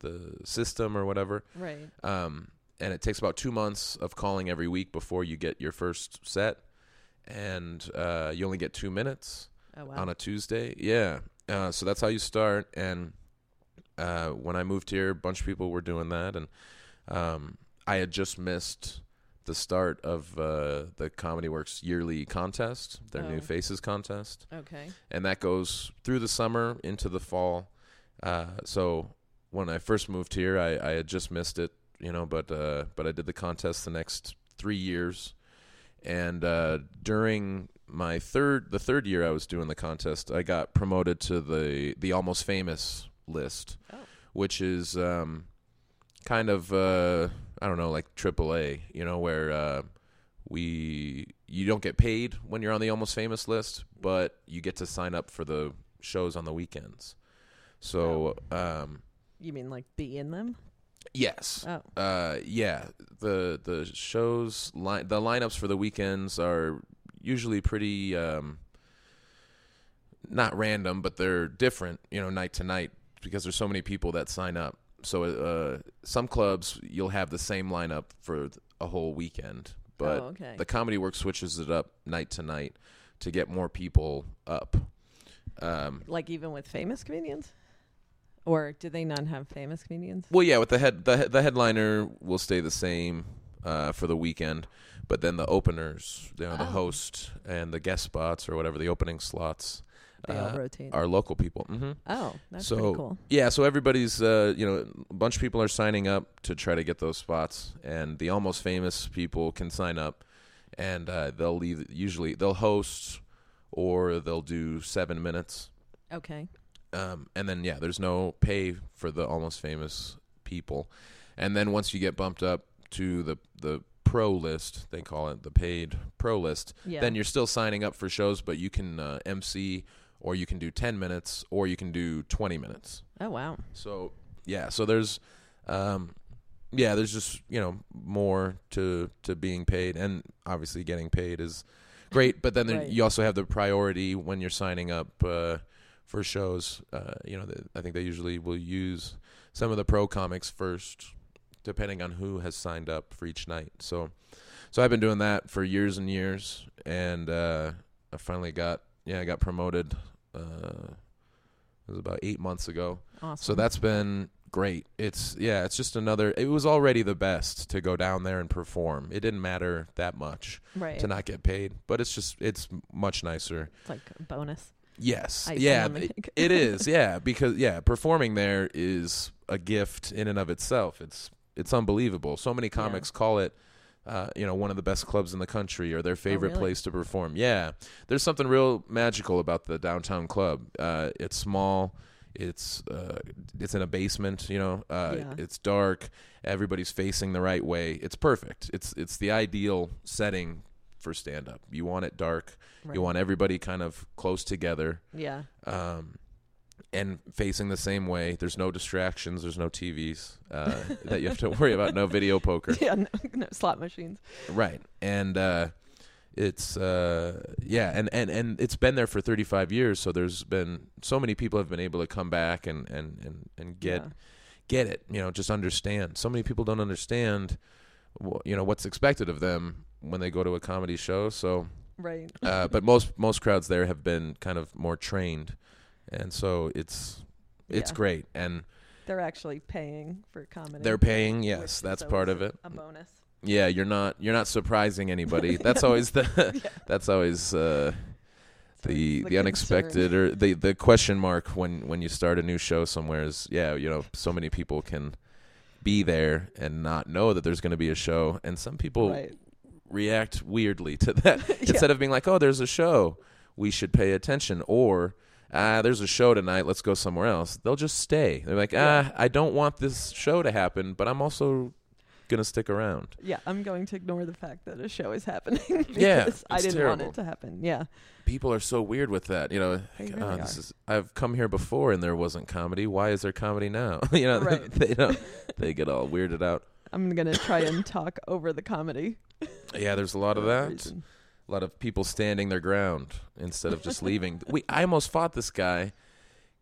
the system or whatever right. um and it takes about 2 months of calling every week before you get your first set and uh you only get 2 minutes Oh wow. on a Tuesday yeah uh so that's how you start and uh when I moved here a bunch of people were doing that and um I had just missed the start of uh the Comedy Works yearly contest their Oh. new faces contest okay. and that goes through the summer into the fall. Uh, so when I first moved here, I, I had just missed it, you know, but uh, but I did the contest the next three years, and uh, during my third the third year I was doing the contest, I got promoted to the the almost famous list, Oh. which is um, kind of uh, I don't know like AAA, you know, where uh, we you don't get paid when you're on the almost famous list, but you get to sign up for the shows on the weekends. So, um, You mean like be in them? yes, Oh. uh, yeah, the the shows line the lineups for the weekends are usually pretty um, not random, but they're different, you know, night to night because there's so many people that sign up. So, uh, some clubs you'll have the same lineup for a whole weekend, but oh, okay. the comedy work switches it up night to night to get more people up um like even with famous comedians? Or do they not have famous comedians? well yeah with the head the, the headliner will stay the same uh for the weekend but then the openers you know the Oh. host and the guest spots or whatever the opening slots They all uh, rotate. are local people Mm-hmm. oh, that's so- pretty cool. yeah so everybody's uh you know a bunch of people are signing up to try to get those spots and the almost famous people can sign up and uh they'll leave usually they'll host or they'll do seven minutes Okay. um, and then yeah, there's no pay for the almost famous people, and then once you get bumped up to the the pro list, they call it the paid pro list. Yeah. Then you're still signing up for shows, but you can uh, MC or you can do 10 minutes or you can do 20 minutes. oh wow. So yeah, so there's um yeah, there's just, you know, more to to being paid and obviously getting paid is great, but then there, Right. you also have the priority when you're signing up uh for shows. Uh you know, the, I think they usually will use some of the pro comics first depending on who has signed up for each night. So so I've been doing that for years and years and uh I finally got Yeah, I got promoted. Uh, it was about eight months ago. Awesome. So that's been great. It's yeah, it's just another. It was already the best to go down there and perform. It didn't matter that much right. to not get paid, but it's just it's much nicer. It's like a bonus. Yes, Icing yeah, it- it is. Yeah, because yeah, performing there is a gift in and of itself. It's it's unbelievable. So many comics call it. Uh, you know, one of the best clubs in the country or their favorite really? place to perform. Yeah, there's something real magical about the downtown club. Uh, it's small, it's uh, it's in a basement. You know, uh, Yeah. it's dark. Everybody's facing the right way. It's perfect. It's it's the ideal setting for stand up. You want it dark. Right. You want everybody kind of close together Yeah. um, and facing the same way. There's no distractions. There's no TVs uh, that you have to worry about. No video poker. Yeah. No, no slot machines. Right. And uh, it's uh, yeah, and, and and it's been there for 35 years. So there's been so many people have been able to come back and and and, and get Yeah. get it. You know, just understand. So many people don't understand. wh- You know what's expected of them when they go to a comedy show. So Right. uh, but most most crowds there have been kind of more trained, and so it's it's Yeah. great, and They're actually paying for comedy. they're paying. Yes, that's part of it. A bonus. Yeah, you're not you're not surprising anybody. That's always the Yeah. that's always uh, So the the unexpected concern. or the the question mark when when you start a new show somewhere is yeah you know so many people can be there and not know that there's going to be a show, and some people Right. react weirdly to that instead of being like, "Oh, there's a show, we should pay attention," or "Ah, there's a show tonight, let's go somewhere else." They'll just stay. They're like. "Ah, I don't want this show to happen, but I'm also gonna stick around." Yeah, I'm going to ignore the fact that a show is happening. because Yeah, I didn't want terrible. it to happen. Yeah, People are so weird with that, you know. Like, really "Oh, this is I've come here before and there wasn't comedy. Why is there comedy now? you know, Right. they don't. They get all weirded out. I'm gonna try and talk over the comedy. Yeah, there's a lot of that that. reason. A lot of people standing their ground instead of just leaving. We I almost fought this guy.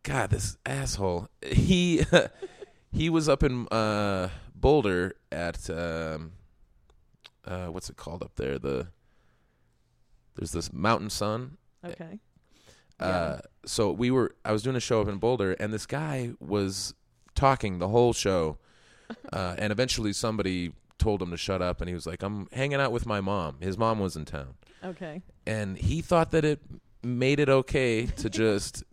God, this asshole. He he was up in uh, Boulder at um, uh, what's it called up there? The there's this Mountain Sun. Okay. Uh, so we were I was doing a show up in Boulder, and this guy was talking the whole show, uh, and eventually somebody told him to shut up, and he was like, "I'm hanging out with my mom." His mom was in town Okay. and he thought that it made it okay to just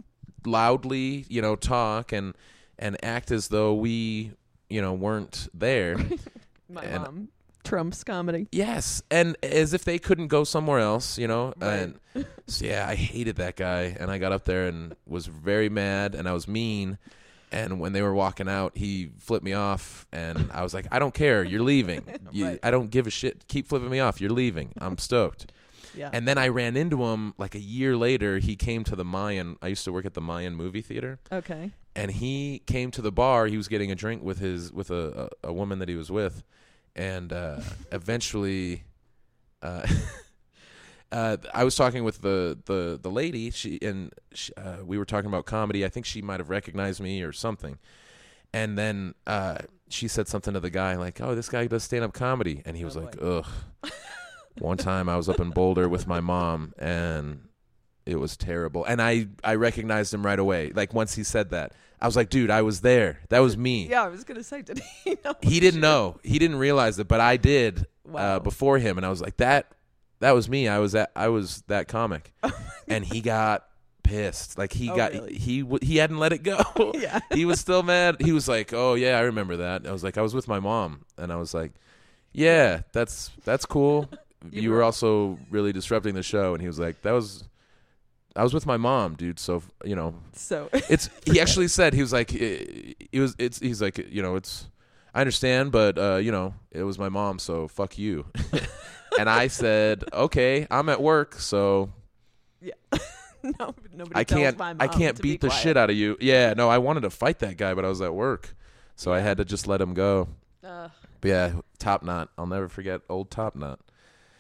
loudly, you know, talk and and act as though we, you know, weren't there. My And- mom trumps comedy. yes, and as if they couldn't go somewhere else, you know. Right. And so yeah, I hated that guy, and I got up there and was very mad, and I was mean. And when they were walking out, he flipped me off, and I was like, "I don't care. You're leaving. You, Right. I don't give a shit. Keep flipping me off. You're leaving. I'm stoked." Yeah. And then I ran into him like a year later. He came to the Mayan. I used to work at the Mayan movie theater, okay. and he came to the bar. He was getting a drink with his with a a, a woman that he was with, and uh, eventually, uh, uh, I was talking with the the the lady. She and she, uh, we were talking about comedy. I think she might have recognized me or something. And then uh, she said something to the guy like, "Oh, this guy does stand up comedy," and he was Oh, like, boy. "Ugh." One time I was up in Boulder with my mom and it was terrible. And I I recognized him right away. Like once he said that, I was like, "Dude, I was there. That was me." Yeah, I was gonna say, did he know? He didn't know. He didn't realize it, but I did Wow. uh, before him and I was like, "That that was me. I was that I was that comic." and he got pissed. Like he Oh, got really? he he hadn't let it go. yeah. he was still mad. He was like, "Oh yeah, I remember that." I was like, "I was with my mom," and I was like, "Yeah, that's that's cool." You you, were- were also really disrupting the show, and he was like, "That was." I was with my mom, dude. So you know, So it's. He actually said he was like, it, it was. It's. He's like, you know, it's. I understand, but uh, you know, it was my mom, so fuck you. and I said, okay, I'm at work, so yeah, no, nobody I can't I can't to be beat the quiet. shit out of you. Yeah, no, I wanted to fight that guy, but I was at work. So I had to just let him go. But yeah, Top Knot. I'll never forget old Top Knot.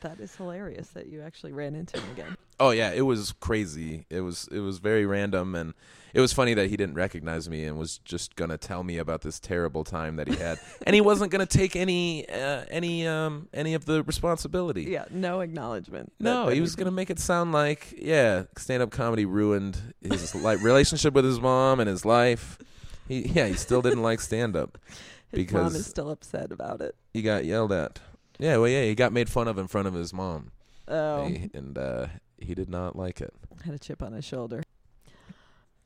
That is hilarious that you actually ran into him again. Oh yeah, it was crazy. It was it was very random, and it was funny that he didn't recognize me and was just gonna tell me about this terrible time that he had, and he wasn't gonna take any uh, any um any of the responsibility. Yeah, no acknowledgement. No, he was gonna make it sound like yeah, stand up comedy ruined his like relationship with his mom and his life. He yeah, he still didn't like stand up. His mom because- is still upset about it. He got yelled at. Yeah, well yeah, he got made fun of in front of his mom, Oh, He- and uh, he did not like it. had a chip on his shoulder.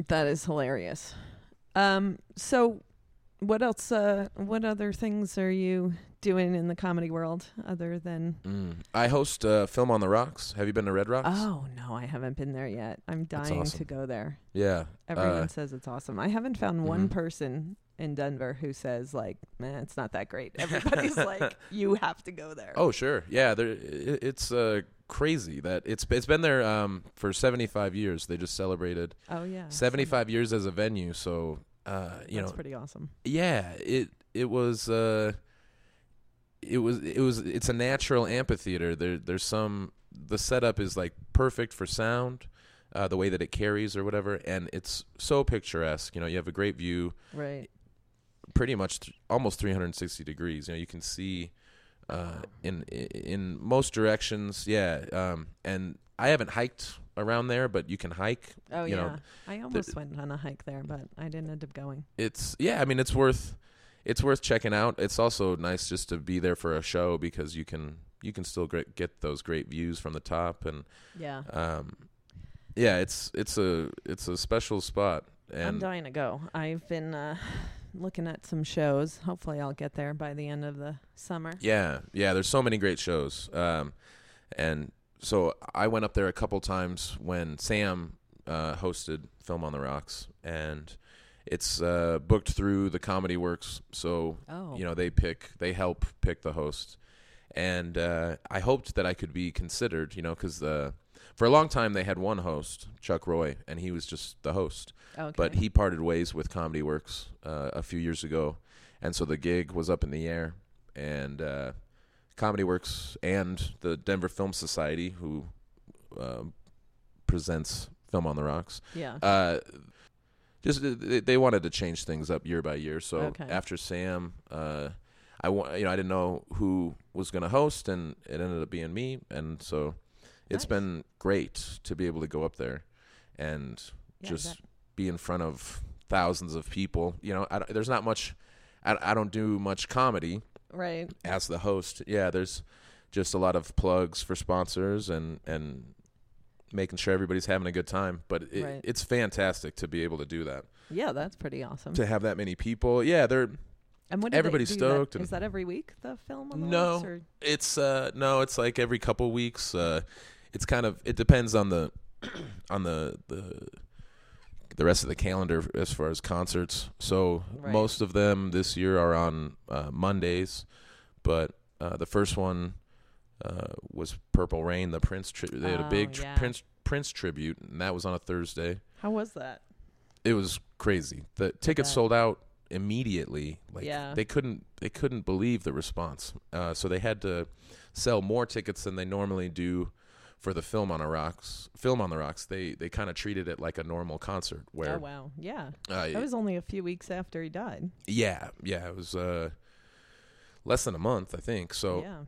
That is hilarious. Um, so what else? Uh, what other things are you doing in the comedy world other than? Mm. I host uh, Film on the Rocks. Have you been to Red Rocks? Oh no, I haven't been there yet. I'm dying awesome. to go there. Yeah. Everyone Uh, says it's awesome. I haven't found one Mhm. person in Denver who says like, "Man, it's not that great." Everybody's like, "You have to go there." Oh sure, yeah. There, it's uh, crazy that it's it's been there um, for seventy five years. They just celebrated oh yeah, seventy five years as a venue. So uh, you That's know, pretty awesome. yeah. It it was uh, it was it was it's a natural amphitheater. There there's some the setup is like perfect for sound. Uh, the way that it carries or whatever, and it's so picturesque. You know, you have a great view, Right. Pretty much th- almost 360 degrees. You know, you can see uh, in in most directions. Yeah, um, and I haven't hiked around there, but you can hike. Oh yeah. know, I almost went on a hike there, but I didn't end up going. It's yeah. I mean, it's worth it's worth checking out. It's also nice just to be there for a show because you can you can still great, get those great views from the top and Yeah. um, yeah. It's it's a it's a special spot I'm dying to go. I've been uh, looking at some shows. Hopefully, I'll get there by the end of the summer. Yeah, yeah. There's so many great shows, um, and so I went up there a couple times when Sam uh, hosted Film on the Rocks, and it's uh, booked through the Comedy Works. So Oh, you know they pick, they help pick the host, and uh, I hoped that I could be considered. You know, because for a long time they had one host, Chuck Roy, and he was just the host okay. but he parted ways with Comedy Works uh, a few years ago, and so the gig was up in the air. And uh, Comedy Works and the Denver Film Society, who um presents Film on the Rocks, yeah. uh, just they, they wanted to change things up year by year. So Okay. after Sam, uh, I wa- you know I didn't know who was going to host, and it ended up being me. And so it's been great to be able to go up there and Yeah, just be in front of thousands of people. You know, I there's not much. I, I don't do much comedy right. as the host. Yeah, there's just a lot of plugs for sponsors and and making sure everybody's having a good time. But it, Right. it's fantastic to be able to do that. Yeah, that's pretty awesome. To have that many people, yeah, they're and when do they everybody's stoked That? Is that every week the film? The No. It's uh no, it's like every couple weeks. Uh, it's kind of it depends on the on the the the rest of the calendar as far as concerts. So Right. most of them this year are on uh, Mondays, but uh, the first one uh, was Purple Rain, the Prince. Tri- they had a Oh, big tr- yeah. Prince Prince tribute, and that was on a Thursday. How was that? It was crazy. The tickets sold out immediately. Like Yeah. they couldn't they couldn't believe the response. Uh, so they had to sell more tickets than they normally do for the film on the rocks. Film on the rocks. They they kind of treated it like a normal concert where oh wow, yeah. uh, That was only a few weeks after he died. yeah yeah it was uh, less than a month I think. So yeah.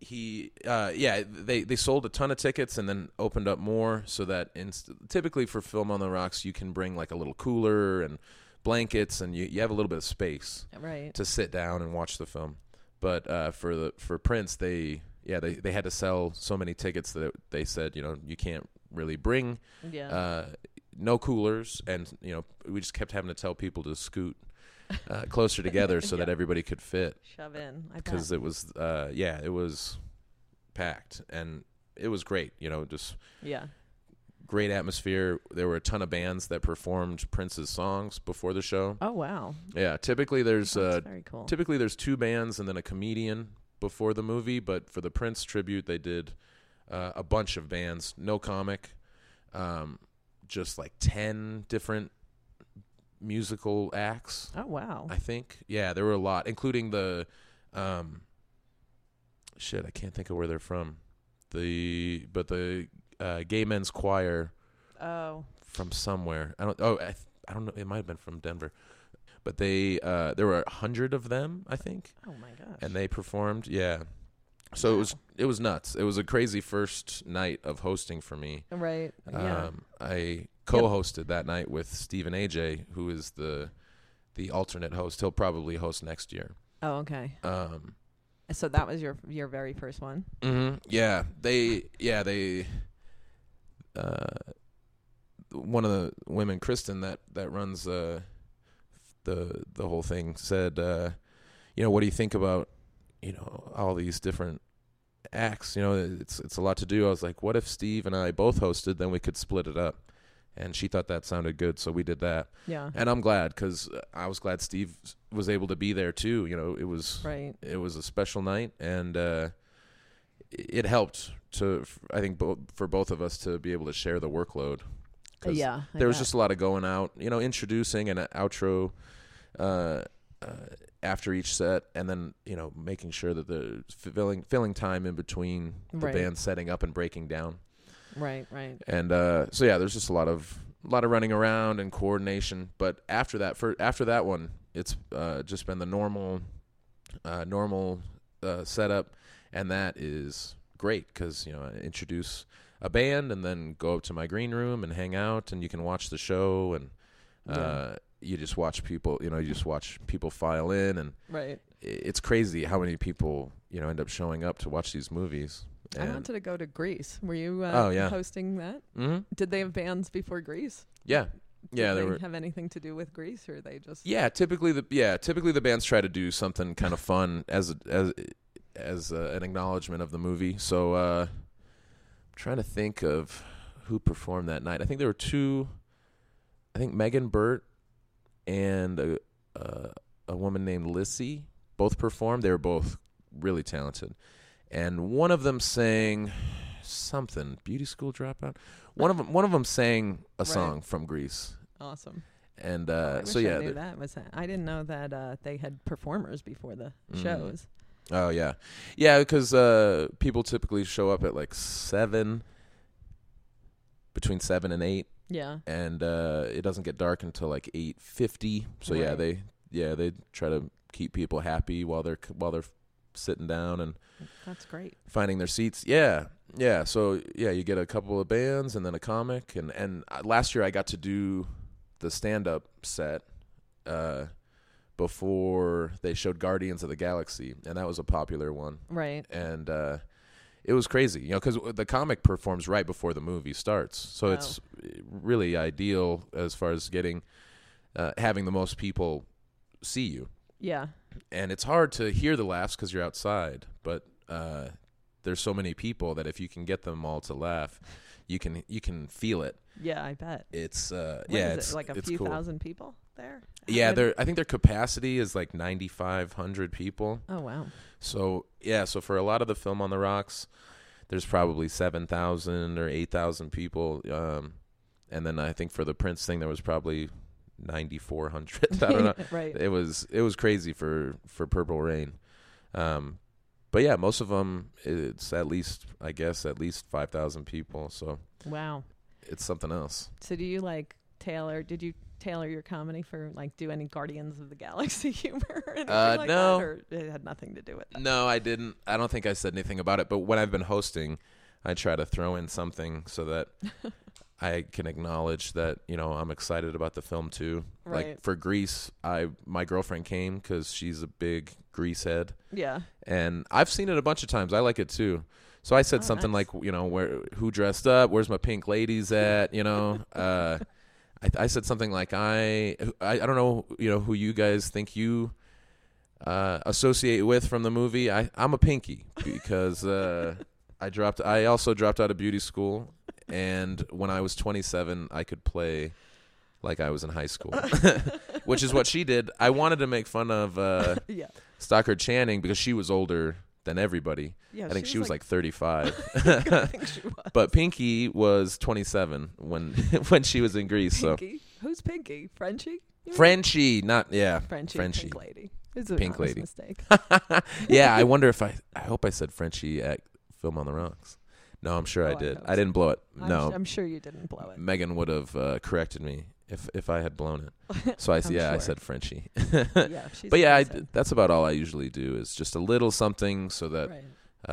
he uh yeah they they sold a ton of tickets and then opened up more so that inst- typically for film on the rocks you can bring like a little cooler and blankets and you, you have a little bit of space Right. to sit down and watch the film but uh for the for prince they yeah they they had to sell so many tickets that it, they said you know you can't really bring Yeah. uh no coolers and you know we just kept having to tell people to scoot uh, closer together so that everybody could fit Shove in. Because it was uh yeah it was packed and it was great you know just yeah. great atmosphere there were a ton of bands that performed prince's songs before the show Oh wow. yeah typically there's uh very cool. typically there's two bands and then a comedian before the movie but for the prince tribute they did uh, a bunch of bands no comic um just like 10 different musical acts oh wow. I think. Yeah, there were a lot, including the um shit, I can't think of where they're from. the but the uh, gay men's choir Oh, from somewhere. I don't. Oh, I, th- I don't know. It might have been from Denver, but they uh, there were a hundred of them, I think, oh my gosh. and they performed. Yeah, so it was it was nuts. It was a crazy first night of hosting for me. right. Yeah. Um, I co-hosted that night with Stephen Agyei, who is the the alternate host. He'll probably host next year. oh, okay. Um, So that was your your very first one. Mm-hmm. Yeah, they. Yeah, they. Uh, one of the women, Kristen, that that runs uh, the the whole thing, said, uh, you know, what do you think about, you know, all these different acts? You know, it's it's a lot to do. I was like, what if Steve and I both hosted? Then we could split it up. And she thought that sounded good, so we did that. Yeah. And I'm glad because I was glad Steve was able to be there too. You know, it was Right. it was a special night and uh it helped to i think bo- for both of us to be able to share the workload 'Cause Yeah. There was just a lot of going out you know introducing an outro uh, uh after each set and then you know making sure that the filling filling time in between the Right. band setting up and breaking down right. Right. and uh, so yeah, there's just a lot of a lot of running around and coordination. But after that, for after that one, it's uh, just been the normal, uh, normal uh, setup, and that is great because you know I introduce a band and then go up to my green room and hang out, and you can watch the show and. Uh, you just watch people, you know, you just watch people file in, and Right. it's crazy how many people, you know, end up showing up to watch these movies. I wanted to go to Grease. Were you uh, Oh, yeah. hosting that? Mhm. Did they have bands before Grease? Yeah, yeah, Did there they were. have anything to do with Grease, or they just Yeah, typically the yeah typically the bands try to do something kind of fun as a, as as uh, an acknowledgement of the movie. So uh, I'm trying to think of who performed that night. I think there were two. I think Megan Burtt and a uh, a woman named Lissy both performed. They were both really talented, and one of them sang something beauty school dropout. One of them one of them sang a Right. song from Grease. awesome? And Oh, uh, I so yeah, I knew that was. I didn't know that uh, they had performers before the Mm. shows. Oh yeah, yeah. Because uh, people typically show up at like seven, between seven and eight, Yeah, and uh, it doesn't get dark until like eight fifty. So yeah, they yeah they try to keep people happy while they're while they're sitting down and that's great. finding their seats. Yeah, yeah. So yeah, you get a couple of bands and then a comic, and and uh, last year I got to do the stand up set. Uh, before they showed Guardians of the Galaxy, and that was a popular one Right. and uh, it was crazy, you know, because the comic performs right before the movie starts, so Wow. it's really ideal as far as getting uh, having the most people see you, Yeah. and it's hard to hear the laughs because you're outside, but uh, there's so many people that if you can get them all to laugh, you can you can feel it. Yeah, I bet. It's uh, yeah, it's it, like a it's few cool. thousand people there. Yeah, How their I think their capacity is like 9,500 people. Oh wow. So yeah, so for a lot of the film on the rocks, there's probably seven thousand or eight thousand people, um, and then I think for the Prince thing there was probably ninety four hundred. I don't know. right. It was it was crazy for for Purple Rain, um, but yeah, most of them it's at least I guess at least five thousand people. So Wow. it's something else. So do you like Taylor? Did you tailor your comedy for like do any Guardians of the Galaxy humor? Or anything Uh, like no. That, or it had nothing to do with that. No, I didn't. I don't think I said anything about it. But when I've been hosting, I try to throw in something so that I can acknowledge that you know I'm excited about the film too. Right. Like for Grease, I my girlfriend came because she's a big Grease head, Yeah. and I've seen it a bunch of times. I like it too. So I said Oh, something nice. like, you know, where who dressed up? Where's my pink ladies at? You know. uh, I, I said something like I, I I don't know you know who you guys think you uh, associate with from the movie. I I'm a pinky because uh, I dropped. I also dropped out of beauty school, and when I was 27, I could play like I was in high school, which is what she did. I wanted to make fun of uh, yeah. Stockard Channing because she was older than everybody. Yeah. I think she was like 35. I think she was. but Pinky was 27 when when she was in Grease. So Pinky. Who's Pinky? Frenchie? You mean? Frenchie, not yeah, Frenchie. Frenchie. Pink lady. It's a Pink honest lady. mistake. yeah. I wonder if I I hope I said Frenchie at Film on the Rocks. No, I'm sure Oh, I I did. hope I, so. didn't blow it. I'm, no, I'm sure you didn't blow it. Megan would have uh, corrected me if if I had blown it. So I yeah, I said Frenchie. yeah, but yeah, I, that's about all I usually do is just a little something so that right.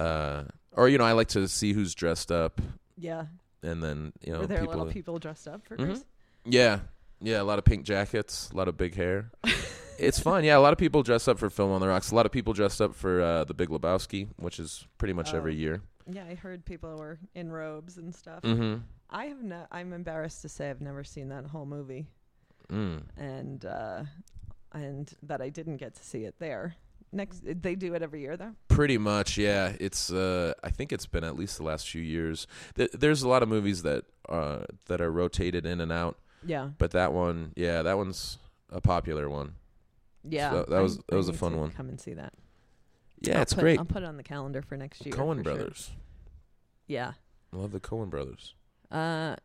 uh or you know, I like to see who's dressed up Yeah. and then, you know, Were there people little people dressed up for Mhm. Yeah. Yeah, a lot of pink jackets, a lot of big hair. it's fun. Yeah, a lot of people dress up for Film on the Rocks. A lot of people dressed up for uh, The Big Lebowski, which is pretty much Oh. every year. Yeah, I heard people were in robes and stuff. Mm-hmm. I have no. I'm embarrassed to say I've never seen that whole movie, Mm. and uh, and that I didn't get to see it there. Next, they do it every year though. Pretty much, yeah. It's uh, I think it's been at least the last few years. Th- there's a lot of movies that uh, that are rotated in and out, Yeah, but that one, yeah, that one's a popular one. yeah. So that was- that was a fun one. Come and see that. Yeah, I'll it's put- great. I'll put it on the calendar for next year. Coen for sure. Brothers. Yeah. I love the Coen Brothers. Uh,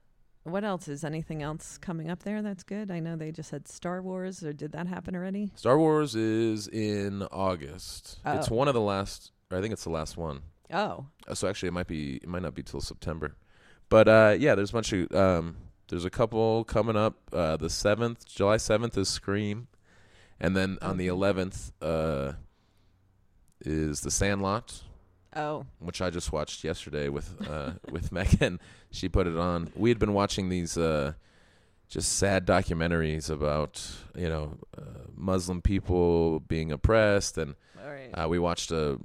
what else is anything else coming up there? That's good. I know they just had Star Wars, or did that happen already? Star Wars is in August. It's Oh. one of the last. Or I think it's the last one. Oh, Uh, So actually, it might be. It might not be till September. But uh, yeah, there's a bunch of. Um, there's a couple coming up. Uh, the seventh, July seventh, is Scream, and then on the eleventh uh, is The Sandlot, oh, which I just watched yesterday with uh, with Megan. She put it on. We had been watching these uh, just sad documentaries about you know uh, Muslim people being oppressed, and right. uh, we watched a.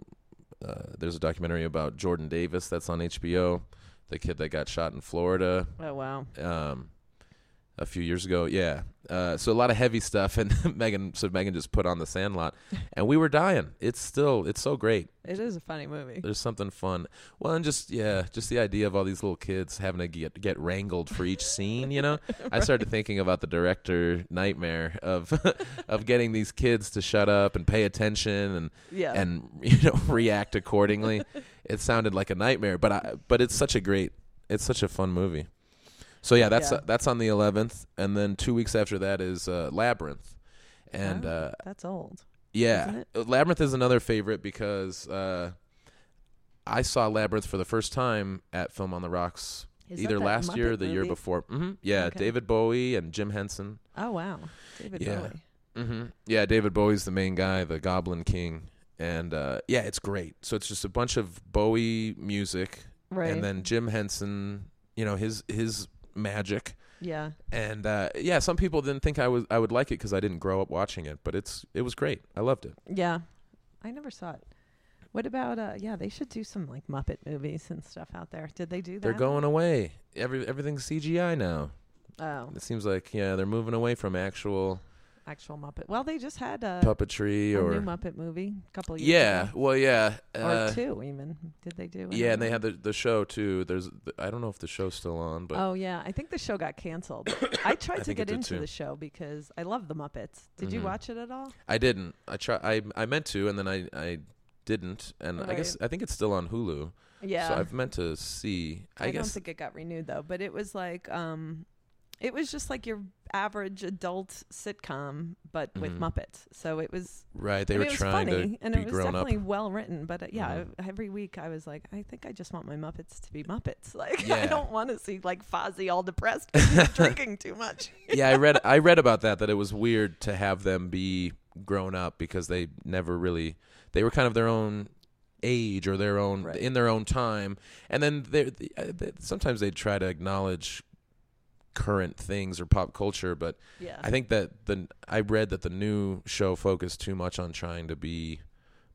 Uh, there's a documentary about Jordan Davis that's on HBO, the kid that got shot in Florida oh wow. um, a few years ago. Yeah, uh, so a lot of heavy stuff, and Megan. So Megan just put on the Sandlot, and we were dying. It's still, it's so great. It is a funny movie. There's something fun. Well, and just yeah, just the idea of all these little kids having to get get wrangled for each scene. You know, I started thinking about the director nightmare of of getting these kids to shut up and pay attention and Yeah. and you know react accordingly. it sounded like a nightmare, but I but it's such a great, it's such a fun movie. So yeah, that's Yeah. Uh, that's on the 11th, and then two weeks after that is uh, Labyrinth, and Oh, uh, That's old. yeah, Uh, Labyrinth is another favorite because uh, I saw Labyrinth for the first time at Film on the Rocks Is either last year or Muppet the year movie? before. hmm Yeah, Okay. David Bowie and Jim Henson. Oh wow, David Yeah. Bowie. hmm Yeah, David Bowie's the main guy, the Goblin King, and uh, yeah, it's great. So it's just a bunch of Bowie music, Right. and then Jim Henson, you know his his magic, yeah. and uh, yeah, some people didn't think I was I would like it because I didn't grow up watching it, but it's it was great. I loved it. Yeah. I never saw it. What about uh yeah, they should do some like Muppet movies and stuff out there. Did they do that? They're going away. Every everything's CGI now. Oh, It seems like yeah, they're moving away from actual actual Muppet. Well, they just had a, puppetry a or new Muppet movie a couple years yeah, ago. well yeah, Or uh, two even. Did they do? yeah, and they had the the show too. There's I don't know if the show's still on, but oh yeah, I think the show got canceled. I tried to think get into too. the show because I love the Muppets. Did you Mhm. watch it at all? I didn't. I try. I I meant to, and then I I didn't, and I guess I think it's still on Hulu. Yeah. So I've meant to see. I, I, don't think it got renewed though, but it was like um it was just like your average adult sitcom but with Mhm. Muppets. So it was right. They I were mean, was trying funny to and be it was up. definitely well written, but uh, yeah, Mhm. every week I was like I think I just want my Muppets to be Muppets. Like Yeah. I don't want to see like Fozzie all depressed drinking too much. yeah, I read I read about that that it was weird to have them be grown up because they never really they were kind of their own age or their own Right. in their own time, and then they, they sometimes they try to acknowledge current things or pop culture, but Yeah. I think that the I read that the new show focused too much on trying to be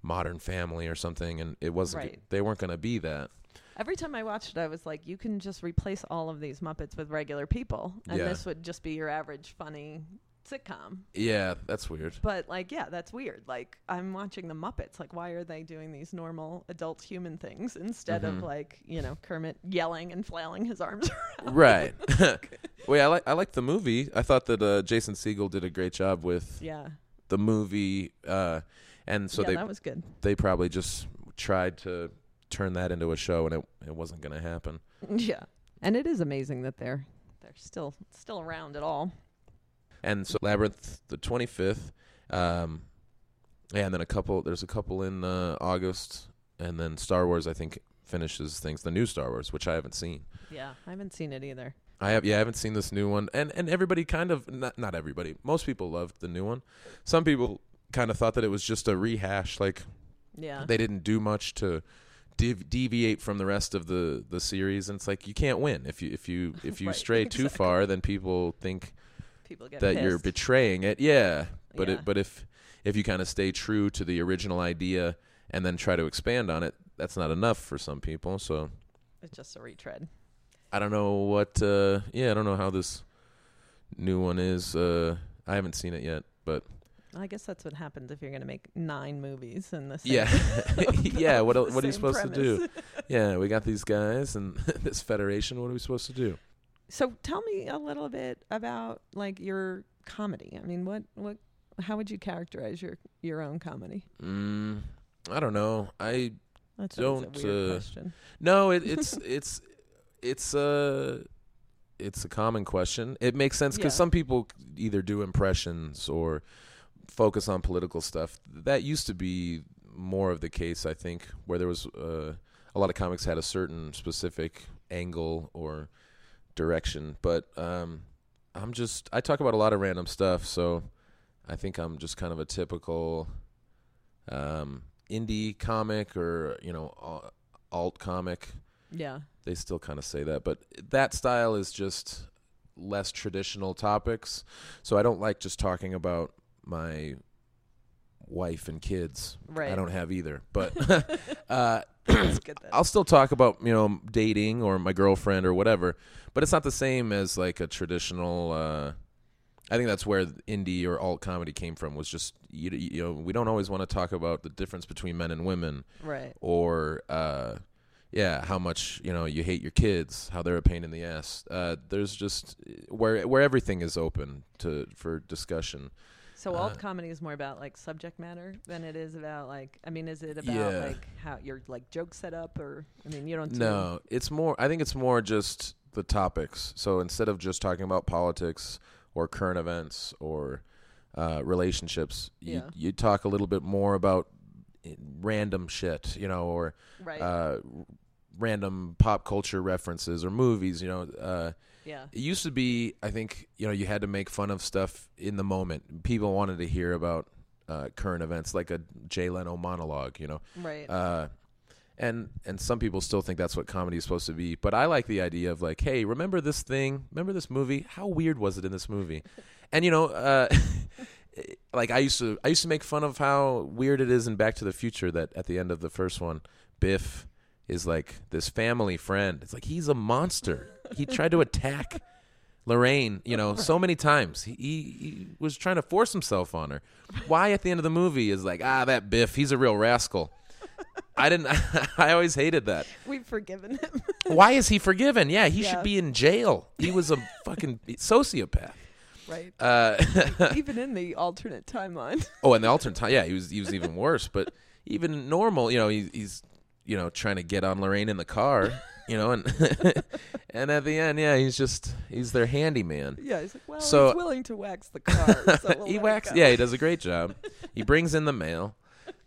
Modern Family or something, and it wasn't. Right. They weren't going to be that. Every time I watched it, I was like, you can just replace all of these Muppets with regular people, and Yeah. this would just be your average funny sitcom. Yeah, that's weird. But like, yeah, that's weird. Like, I'm watching the Muppets. Like, why are they doing these normal adult human things instead Mhm. of like, you know, Kermit yelling and flailing his arms around? Right. Wait, I like I like the movie. I thought that uh, Jason Segel did a great job with Yeah. the movie, uh, and so yeah, they that was good. they probably just tried to turn that into a show, and it it wasn't going to happen. Yeah. And it is amazing that they're they're still still around at all. And so Labyrinth, the twenty fifth, um, and then a couple. There's a couple in uh, August, and then Star Wars. I think finishes things. The new Star Wars, which I haven't seen. Yeah, I haven't seen it either. I have yeah, I haven't seen this new one, and and everybody kind of not not everybody, most people loved the new one. Some people kind of thought that it was just a rehash, like Yeah. they didn't do much to dev- deviate from the rest of the the series, and it's like you can't win if you if you if you Right, stray too far, then people think People get that you're betraying it. Yeah, but Yeah. it but if if you kind of stay true to the original idea and then try to expand on it, that's not enough for some people. So It's just a retread. I don't know what. Uh, yeah, I don't know how this new one is. Uh, I haven't seen it yet, but I guess that's what happens if you're going to make nine movies in the same. yeah, yeah. What el- what are you supposed to do? Yeah, we got these guys and this federation. What are we supposed to do? So tell me a little bit about like your comedy. I mean, what what how would you characterize your your own comedy? Mm, I don't know. I That's Don't, a uh, question. no. It, it's it's it's uh it's a common question. It makes sense because Yeah. some people either do impressions or focus on political stuff. That used to be more of the case, I think, where there was uh, a lot of comics had a certain specific angle or direction. But um, I'm just I talk about a lot of random stuff, so I think I'm just kind of a typical um, indie comic or you know alt comic. Yeah. They still kind of say that, but that style is just less traditional topics. So I don't like just talking about my wife and kids. Right. I don't have either, but uh, That's good then. I'll still talk about you know dating or my girlfriend or whatever, but it's not the same as like a traditional. Uh, I think that's where indie or alt comedy came from. Was just you, you know we don't always want to talk about the difference between men and women right. or uh, yeah how much you know you hate your kids, how they're a pain in the ass. Uh, there's just where where everything is open to for discussion. So Uh, alt comedy is more about like subject matter than it is about like I mean is it about Yeah. like how your like joke set up or I mean you don't do- No, it's more. I think it's more just the topics. So instead of just talking about politics or current events or uh, relationships, you Yeah. you talk a little bit more about eh, random shit, you know, or right uh, random pop culture references or movies. You know, uh, yeah it used to be. I think you know you had to make fun of stuff in the moment. People wanted to hear about uh, current events, like a Jay Leno monologue. You know. right Uh, and and some people still think that's what comedy is supposed to be. But I like the idea of like, hey, remember this thing? Remember this movie? How weird was it in this movie? and you know, uh, like I used to I used to make fun of how weird it is in Back to the Future that at the end of the first one, Biff is like this family friend. It's like he's a monster. He tried to attack. Lorraine, you know, so many times he, he was trying to force himself on her. Why at the end of the movie is like, ah, that Biff, he's a real rascal. I didn't. I always hated that. we've forgiven him Why is he forgiven? Yeah, he Yeah. should be in jail. He was a fucking sociopath. right Uh, even in the alternate timeline oh, and the alternate time, yeah, he was he was even worse. But even normal, you know, he, he's you know trying to get on Lorraine in the car, you know, and and at the end, yeah, he's just he's their handyman. yeah he's like well So- he's willing to wax the car so we'll he let it whacks. go. Yeah, he does a great job. he brings in the mail.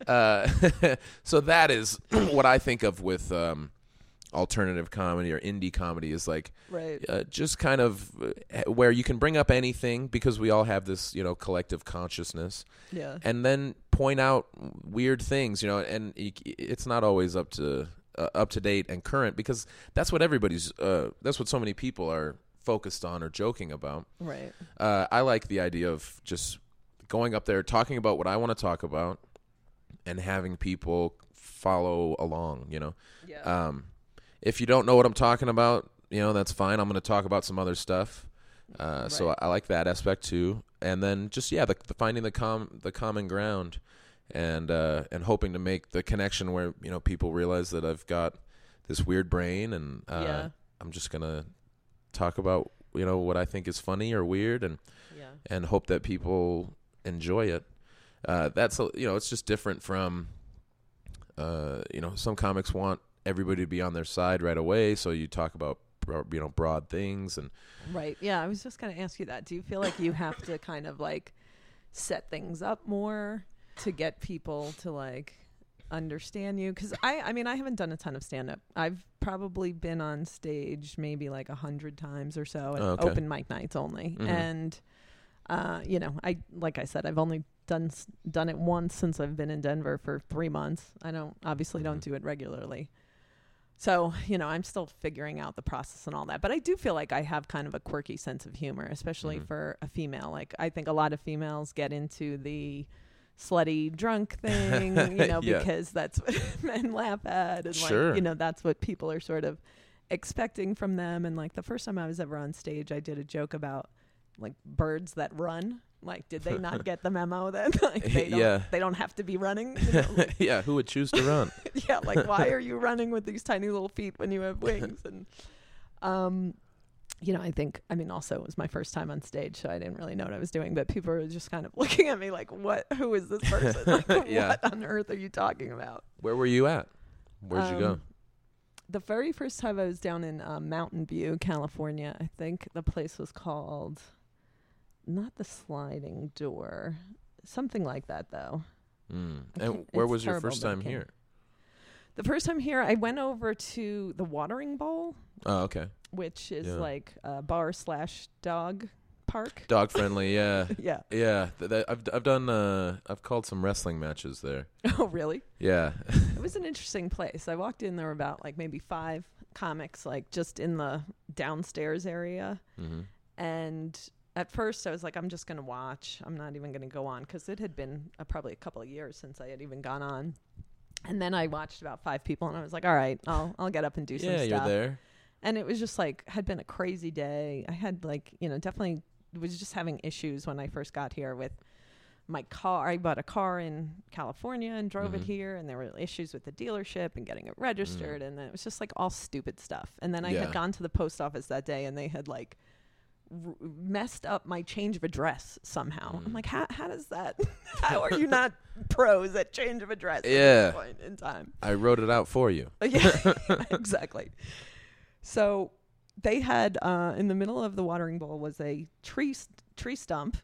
Uh, so that is what I think of with um, alternative comedy or indie comedy is like right uh, just kind of uh, where you can bring up anything because we all have this you know collective consciousness yeah and then point out weird things you know and it's not always up to uh, up to date and current because that's what everybody's uh, that's what so many people are focused on or joking about right uh, I like the idea of just going up there, talking about what I want to talk about, and having people follow along. You know, yeah um, if you don't know what I'm talking about, you know that's fine. I'm going to talk about some other stuff. Uh, So I, I like that aspect too, and then just yeah, the, the finding the com the common ground, and uh, and hoping to make the connection where you know people realize that I've got this weird brain, and uh, Yeah. I'm just gonna talk about you know what I think is funny or weird, and yeah and hope that people enjoy it. Uh, that's a- you know, it's just different from, uh, you know, some comics want everybody to be on their side right away, so you talk about you know broad things and Right. Yeah, I was just going to ask you that. Do you feel like you have to kind of like set things up more to get people to like understand you because I I mean I haven't done a ton of stand up. I've probably been on stage maybe like a hundred times or so at Oh, okay. open mic nights only, Mhm. and uh, you know I like I said I've only done done it once since I've been in Denver for three months. I don't obviously don't Mhm. do it regularly. So, you know, I'm still figuring out the process and all that. But I do feel like I have kind of a quirky sense of humor, especially Mhm. for a female. Like, I think a lot of females get into the slutty drunk thing, you know, Yeah. because that's what men laugh at. And, Sure. like, you know, that's what people are sort of expecting from them. And, like, the first time I was ever on stage, I did a joke about, like, birds that run. Like, did they not get the memo that like, they don't, Yeah. they don't have to be running? You know, like, yeah, who would choose to run? yeah, like why are you running with these tiny little feet when you have wings? And um, you know, I think I mean also it was my first time on stage, so I didn't really know what I was doing. But people were just kind of looking at me like, "What? Who is this person? Like, Yeah. What on earth are you talking about?" Where were you at? Where'd you go? Um, The very first time I was down in uh, Mountain View, California, I think the place was called not the Sliding Door, something like that, though. Mm. And where was your first time here? The first time here, I went over to the Watering Bowl, Oh, okay. which is Yeah. like a bar slash dog park. Dog friendly, yeah. yeah. Yeah, th- I've I've done uh I've called some wrestling matches there. Oh, really? Yeah. It was an interesting place. I walked in there were about like maybe five comics, like just in the downstairs area. hmm And at first, I was like, I'm just going to watch. I'm not even going to go on because it had been uh, probably a couple of years since I had even gone on. And then I watched about five people, and I was like, "All right, I'll I'll get up and do some Yeah, stuff." you're there. and it was just like had been a crazy day. I had like you know definitely was just having issues when I first got here with my car. I bought a car in California and drove it Mhm. here, and there were issues with the dealership and getting it registered, and it was just like all stupid stuff. And then I Mm. Yeah. had gone to the post office that day, and they had like r- messed up my change of address somehow. I'm Mm. like, how how does that? how are you not pros at change of address? at this Yeah. point in time. I wrote it out for you. yeah, exactly. So they had uh, in the middle of the watering bowl was a tree st- tree stump,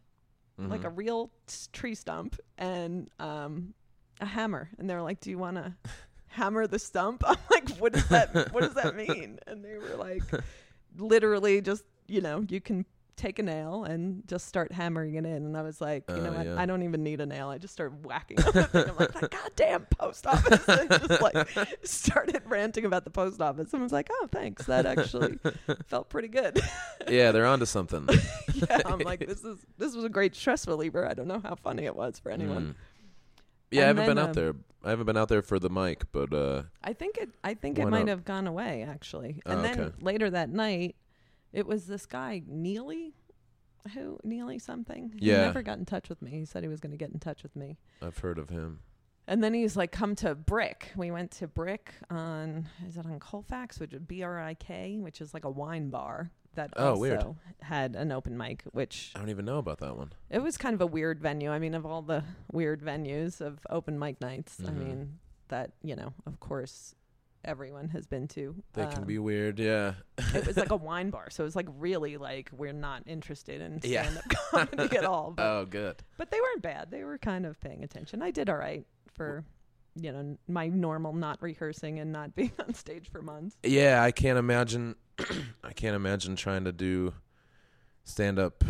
like a real s- tree stump, and um, a hammer. And they were like, "Do you want to hammer the stump?" I'm like, "What does that? what does that mean?" And they were like, "Literally, just you know, you can." Take a nail and just start hammering it in, and I was like, you know Uh, what? yeah. I don't even need a nail. I just started whacking on the thing. I'm like, that goddamn post office! And just like started ranting about the post office. Someone's like, "Oh, thanks. That actually felt pretty good." yeah, they're onto something. yeah, I'm like, "This is this was a great stress reliever." I don't know how funny it was for anyone. Mm. Yeah, I haven't then, been out um, there. I haven't been out there for the mic, but uh I think it. I think it might not? have gone away actually. And Oh, then okay. later that night, it was this guy Neely, who Neely something. He Yeah. never got in touch with me. He said he was going to get in touch with me. I've heard of him. And then he's like, come to Brick. We went to Brick on, is it on Colfax, which is B R I K, which is like a wine bar that Oh, also weird. had an open mic, which I don't even know about that one. it was kind of a weird venue. I mean, of all the weird venues of open mic nights, I Mhm. mean, that, you know, of course, everyone has been to. They can um, be weird, yeah. it was like a wine bar. So it was like really like, we're not interested in Yeah. stand up comedy at all. But oh, good. but they weren't bad. They were kind of paying attention. I did all right for, you know, my normal not rehearsing and not being on stage for months. Yeah, I can't imagine. I can't imagine trying to do stand up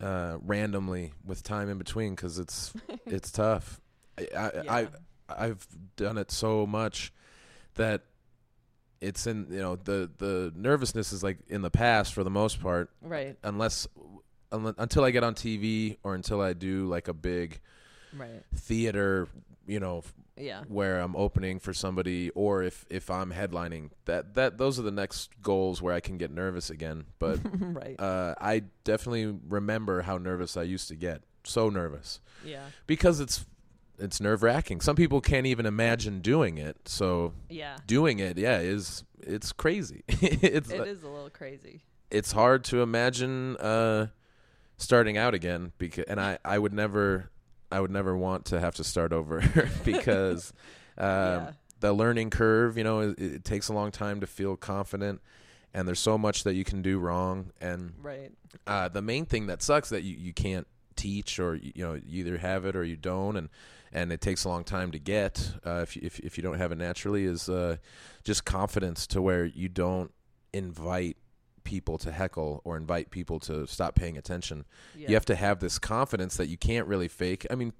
uh, randomly with time in between because it's it's tough. I, I, I I've done it so much that it's in you know the the nervousness is like in the past for the most part. Right, unless unle- until I get on TV or until I do like a big right, theater you know yeah, where I'm opening for somebody or if if I'm headlining that that those are the next goals where I can get nervous again. But right, uh I definitely remember how nervous I used to get. So nervous. Yeah, because it's it's nerve-wracking some people can't even imagine doing it so yeah. doing it yeah is it's crazy it's It is a little crazy. it's hard to imagine uh starting out again because and I I would never I would never want to have to start over because um yeah, the learning curve, you know, it, it takes a long time to feel confident and there's so much that you can do wrong and right, uh the main thing that sucks that you you can't teach or you know you either have it or you don't and and it takes a long time to get uh, if you, if if you don't have it naturally is uh, just confidence to where you don't invite people to heckle or invite people to stop paying attention. Yeah. You have to have this confidence that you can't really fake. I mean,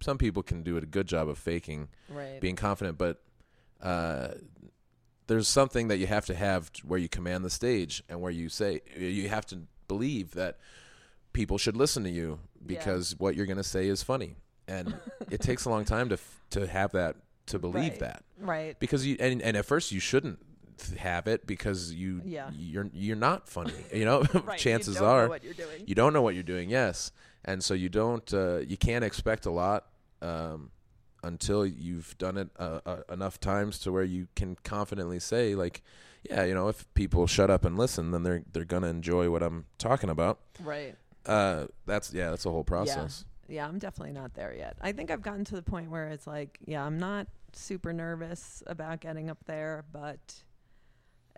some people can do a good job of faking right. being confident, but uh, there's something that you have to have where you command the stage and where you say you have to believe that people should listen to you Yeah. because what you're going to say is funny, and it takes a long time to f- to have that to believe Right. that right. because you and, and at first you shouldn't have it because you Yeah. you're you're not funny you know Right. chances you don't know are what you're doing. you don't know what you're doing yes and so you don't uh, you can't expect a lot um, until you've done it uh, uh, enough times to where you can confidently say like yeah you know if people shut up and listen then they're they're gonna enjoy what i'm talking about right. uh, that's yeah that's a whole process Yeah, I'm definitely not there yet. I think I've gotten to the point where it's like, yeah, I'm not super nervous about getting up there, but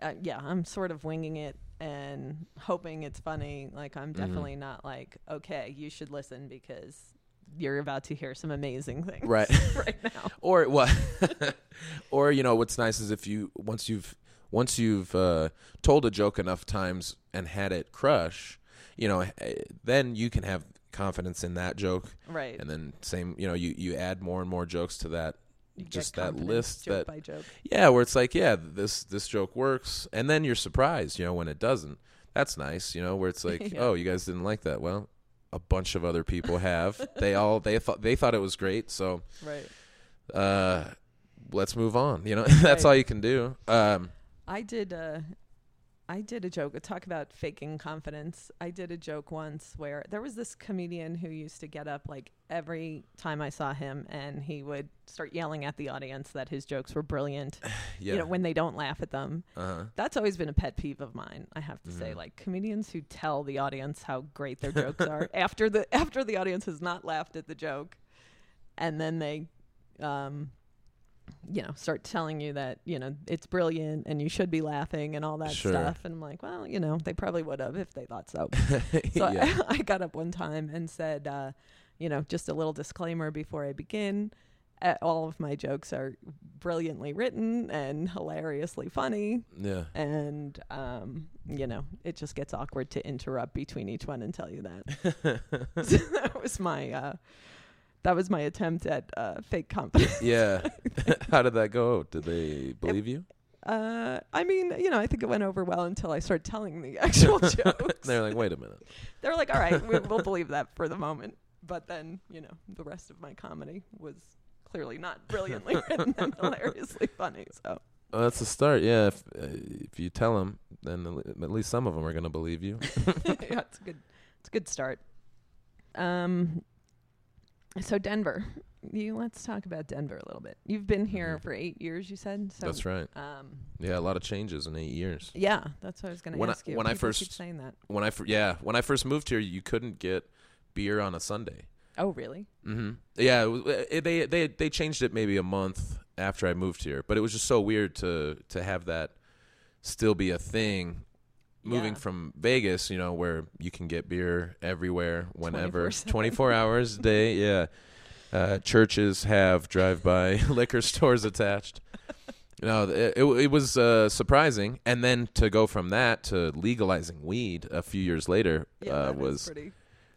uh, yeah, I'm sort of winging it and hoping it's funny. Like, I'm Mhm. definitely not like, okay, you should listen because you're about to hear some amazing things right right now. or what or you know what's nice is if you once you've once you've uh, told a joke enough times and had it crush you know eh, then you can have confidence in that joke Right. and then same you know you you add more and more jokes to that You just that list joke that- by joke. yeah where it's like yeah this this joke works and then you're surprised you know when it doesn't that's nice you know where it's like Yeah. oh you guys didn't like that well a bunch of other people have they all they thought they thought it was great so Right. uh let's move on you know that's Right. all you can do um I did a, I did a joke. Talk about faking confidence. I did a joke once where there was this comedian who used to get up like every time I saw him, and he would start yelling at the audience that his jokes were brilliant. yeah You know, when they don't laugh at them. uh-huh That's always been a pet peeve of mine. I have to say, Mhm. like comedians who tell the audience how great their jokes are after the after the audience has not laughed at the joke, and then they, um, you know, start telling you that you know it's brilliant and you should be laughing and all that Sure. stuff. And I'm like, well, you know, they probably would have if they thought so. So yeah I, I got up one time and said, uh, you know, just a little disclaimer before I begin. Uh, all of my jokes are brilliantly written and hilariously funny yeah and um, you know it just gets awkward to interrupt between each one and tell you that. so that was my uh, that was my attempt at uh, fake confidence. yeah how did that go did they believe you Uh, I mean, you know, I think it went over well until I started telling the actual jokes. they're like wait a minute They're like, all right, we, we'll believe that for the moment. But then, you know, the rest of my comedy was clearly not brilliantly written and hilariously funny. So well, that's a start yeah if, uh, if you tell them then at at least some of them are going to believe you yeah, it's a good, it's a good start. Um, so Denver, you let's talk about Denver a little bit. You've been here Mhm. for eight years, you said. So that's right Um, yeah a lot of changes in eight years yeah, that's what I was going to When I- ask you. when I first- keep saying that. when I fir- yeah when I first moved here, you couldn't get beer on a Sunday. Oh, really? hmm Yeah, it was, it, they they they changed it maybe a month after I moved here, but it was just so weird to to have that still be a thing. Moving Yeah. from Vegas, you know, where you can get beer everywhere, whenever, 24/7. 24 hours a day. Yeah, uh, churches have drive-by liquor stores attached. No, it, it, it was uh, surprising, and then to go from that to legalizing weed a few years later Yeah, uh, was pretty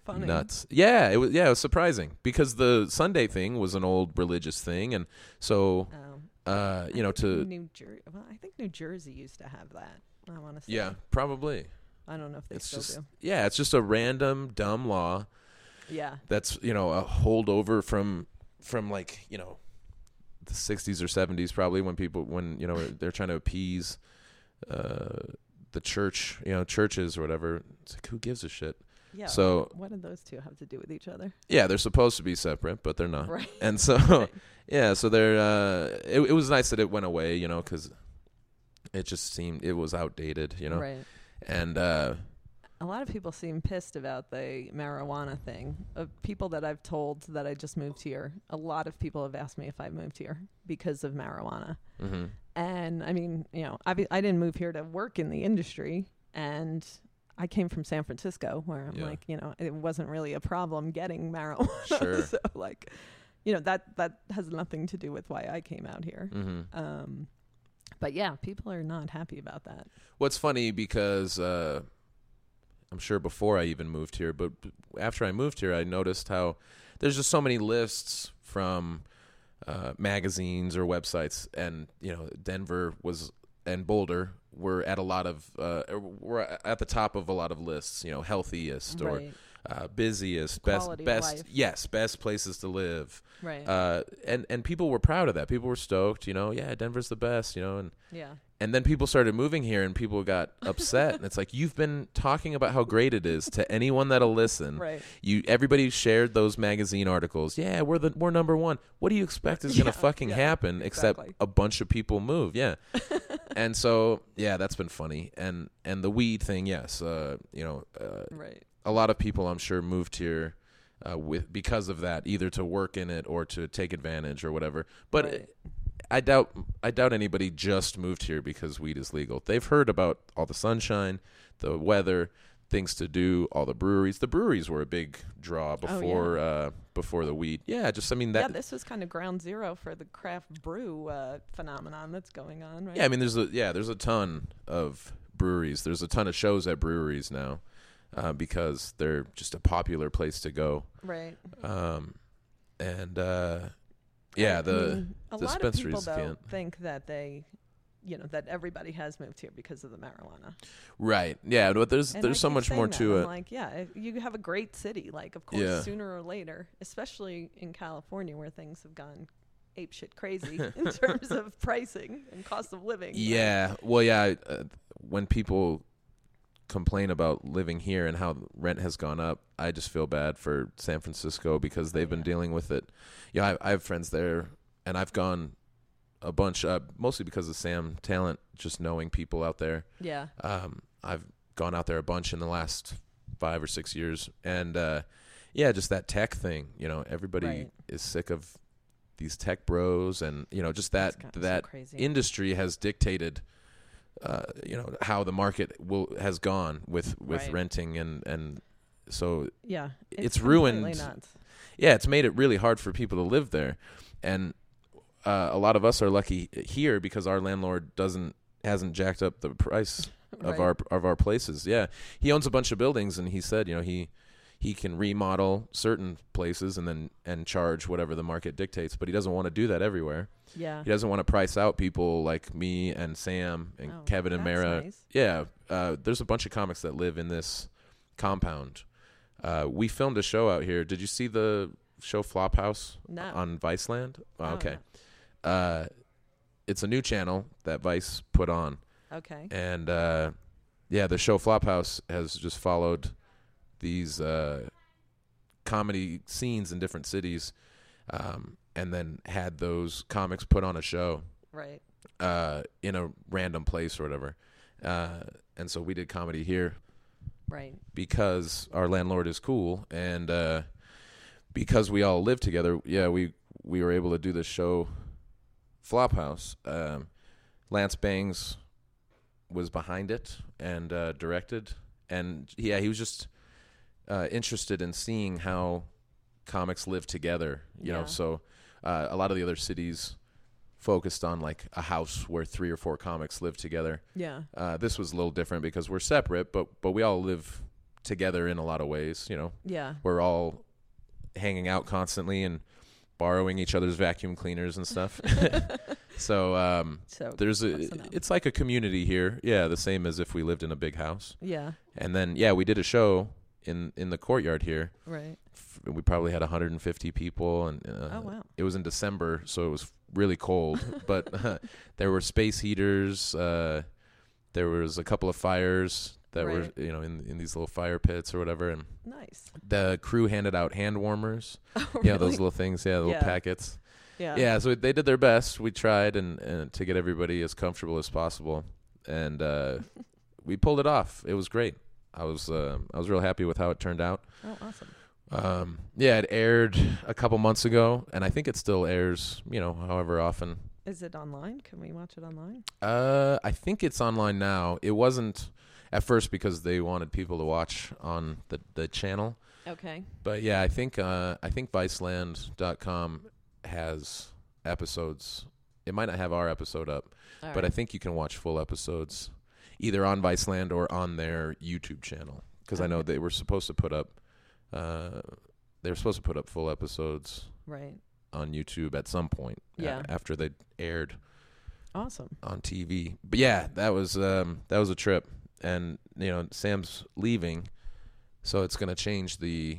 funny. nuts. Yeah, it was. Yeah, it was surprising because the Sunday thing was an old religious thing, and so Um, uh, you know to New Jersey. Well, I think New Jersey used to have that. I want to say. yeah, probably. I don't know if they It's still just do. yeah, it's just a random dumb law Yeah. that's you know a holdover from from like you know the 60s or 70s probably when people when you know they're trying to appease uh the church you know churches or whatever it's like who gives a shit Yeah. So- what do those two have to do with each other? yeah they're supposed to be separate but they're not Right. and so Right. yeah so they're uh it, it was nice that it went away you know because it just seemed it was outdated you know Right. and uh A lot of people seem pissed about the marijuana thing. Of people that I've told that I just moved here, a lot of people have asked me if I moved here because of marijuana. mhm. And I mean, you know, I, I didn't move here to work in the industry, and I came from San Francisco, where I'm Yeah. like, you know, it wasn't really a problem getting marijuana. Sure. so like, you know that that has nothing to do with why I came out here. hmm Um, but yeah, people are not happy about that. What's funny because uh, I'm sure before I even moved here, but after I moved here, I noticed how there's just so many lists from uh, magazines or websites, and you know, Denver was and Boulder were at a lot of uh, were at the top of a lot of lists. You know, healthiest or right, uh, busiest, best Quality best life. yes, best places to live. right, Uh, and and people were proud of that. People were stoked. You know, yeah, Denver's the best. You know, and yeah, and then people started moving here and people got upset. And it's like you've been talking about how great it is to anyone that'll listen. Right, you everybody shared those magazine articles. Yeah we're the we're number one. What do you expect is Yeah, to fucking yeah, happen except a bunch of people move? Yeah. And so yeah that's been funny. And and the weed thing yes uh you know uh, right, a lot of people i'm sure moved here uh, with because of that either to work in it or to take advantage or whatever but right. I doubt I doubt anybody just moved here because weed is legal. They've heard about all the sunshine, the weather, things to do, all the breweries. The breweries were a big draw before uh before the weed. Yeah, just I mean that yeah, this was kind of ground zero for the craft brew uh, phenomenon that's going on, right? Yeah, I mean there's a yeah, there's a ton of breweries. There's a ton of shows at breweries now. Uh, because they're just a popular place to go. right. Um and uh yeah, I the mean, a lot of people dispensaries though can't. think that they, you know, that everybody has moved here because of the marijuana. right. Yeah, but there's And there's I so much more that. to I'm it. Like, yeah, you have a great city. Like, of course, Yeah. sooner or later, especially in California where things have gone apeshit crazy in terms of pricing and cost of living. Yeah. Well, yeah. Uh, when people complain about living here and how rent has gone up, I just feel bad for San Francisco because they've been dealing with it. Yeah, I, I have friends there, and I've gone a bunch, uh, mostly because of Sam Tallent, just knowing people out there. Yeah. Um, I've gone out there a bunch in the last five or six years, and uh, yeah, just that tech thing. You know, everybody Right. is sick of these tech bros, and you know, just that so that crazy. industry has dictated uh, you know how the market will has gone with with Right. renting and and so yeah. it's completely ruined- Nuts. yeah it's made it really hard for people to live there and uh, a lot of us are lucky here because our landlord doesn't hasn't jacked up the price of our of our places yeah he owns a bunch of buildings and he said you know he he can remodel certain places and then and charge whatever the market dictates but he doesn't want to do that everywhere Yeah. he doesn't want to price out people like me and Sam and Oh, Kevin and Mara. nice. Yeah, uh, there's a bunch of comics that live in this compound. Uh, we filmed a show out here. Did you see the show Flophouse No. on Viceland? Oh, Oh, okay, uh, it's a new channel that Vice put on. Okay. and uh, yeah, the show Flophouse has just followed these uh, comedy scenes in different cities, um, and then had those comics put on a show Right. uh, in a random place or whatever. Uh, and so we did comedy here Right. because our landlord is cool and uh, because we all live together. Yeah, we we were able to do this show, Flophouse. Um, Lance Bangs was behind it and uh, directed, and yeah, he was just uh, interested in seeing how comics live together. You know, so uh, a lot of the other cities focused on like a house where three or four comics live together. Yeah. Uh, this was a little different because we're separate, but but we all live together in a lot of ways. You know, Yeah. we're all hanging out constantly and borrowing each other's vacuum cleaners and stuff. so um, So there's a it's like a community here. Yeah, the same as if we lived in a big house. yeah. And then yeah, we did a show in in the courtyard here. Right. F- We probably had 150 people, and uh, oh wow. it was in December, so it was really cold. but there were space heaters. Uh, there was a couple of fires that were, you know, in in these little fire pits or whatever. And Nice. the crew handed out hand warmers. Oh, Yeah, those little things. Yeah, the little Yeah. packets. Yeah. Yeah. so they did their best. We tried and, and to get everybody as comfortable as possible, and uh, we pulled it off. It was great. I was uh, I was real happy with how it turned out. Oh, awesome. Um, yeah, it aired a couple months ago, and I think it still airs. You know, however often. Is it online? Can we watch it online? Uh, I think it's online now. It wasn't at first because they wanted people to watch on the the channel. Okay. But yeah, I think uh, I think Viceland.com has episodes. It might not have our episode up, All but I think you can watch full episodes either on Viceland or on their YouTube channel because I know they were supposed to put up. Uh, they were supposed to put up full episodes right. on YouTube at some point. a- Yeah. after they aired Awesome. on TV. But yeah, that was um, that was a trip, and you know Sam's leaving, so it's gonna change the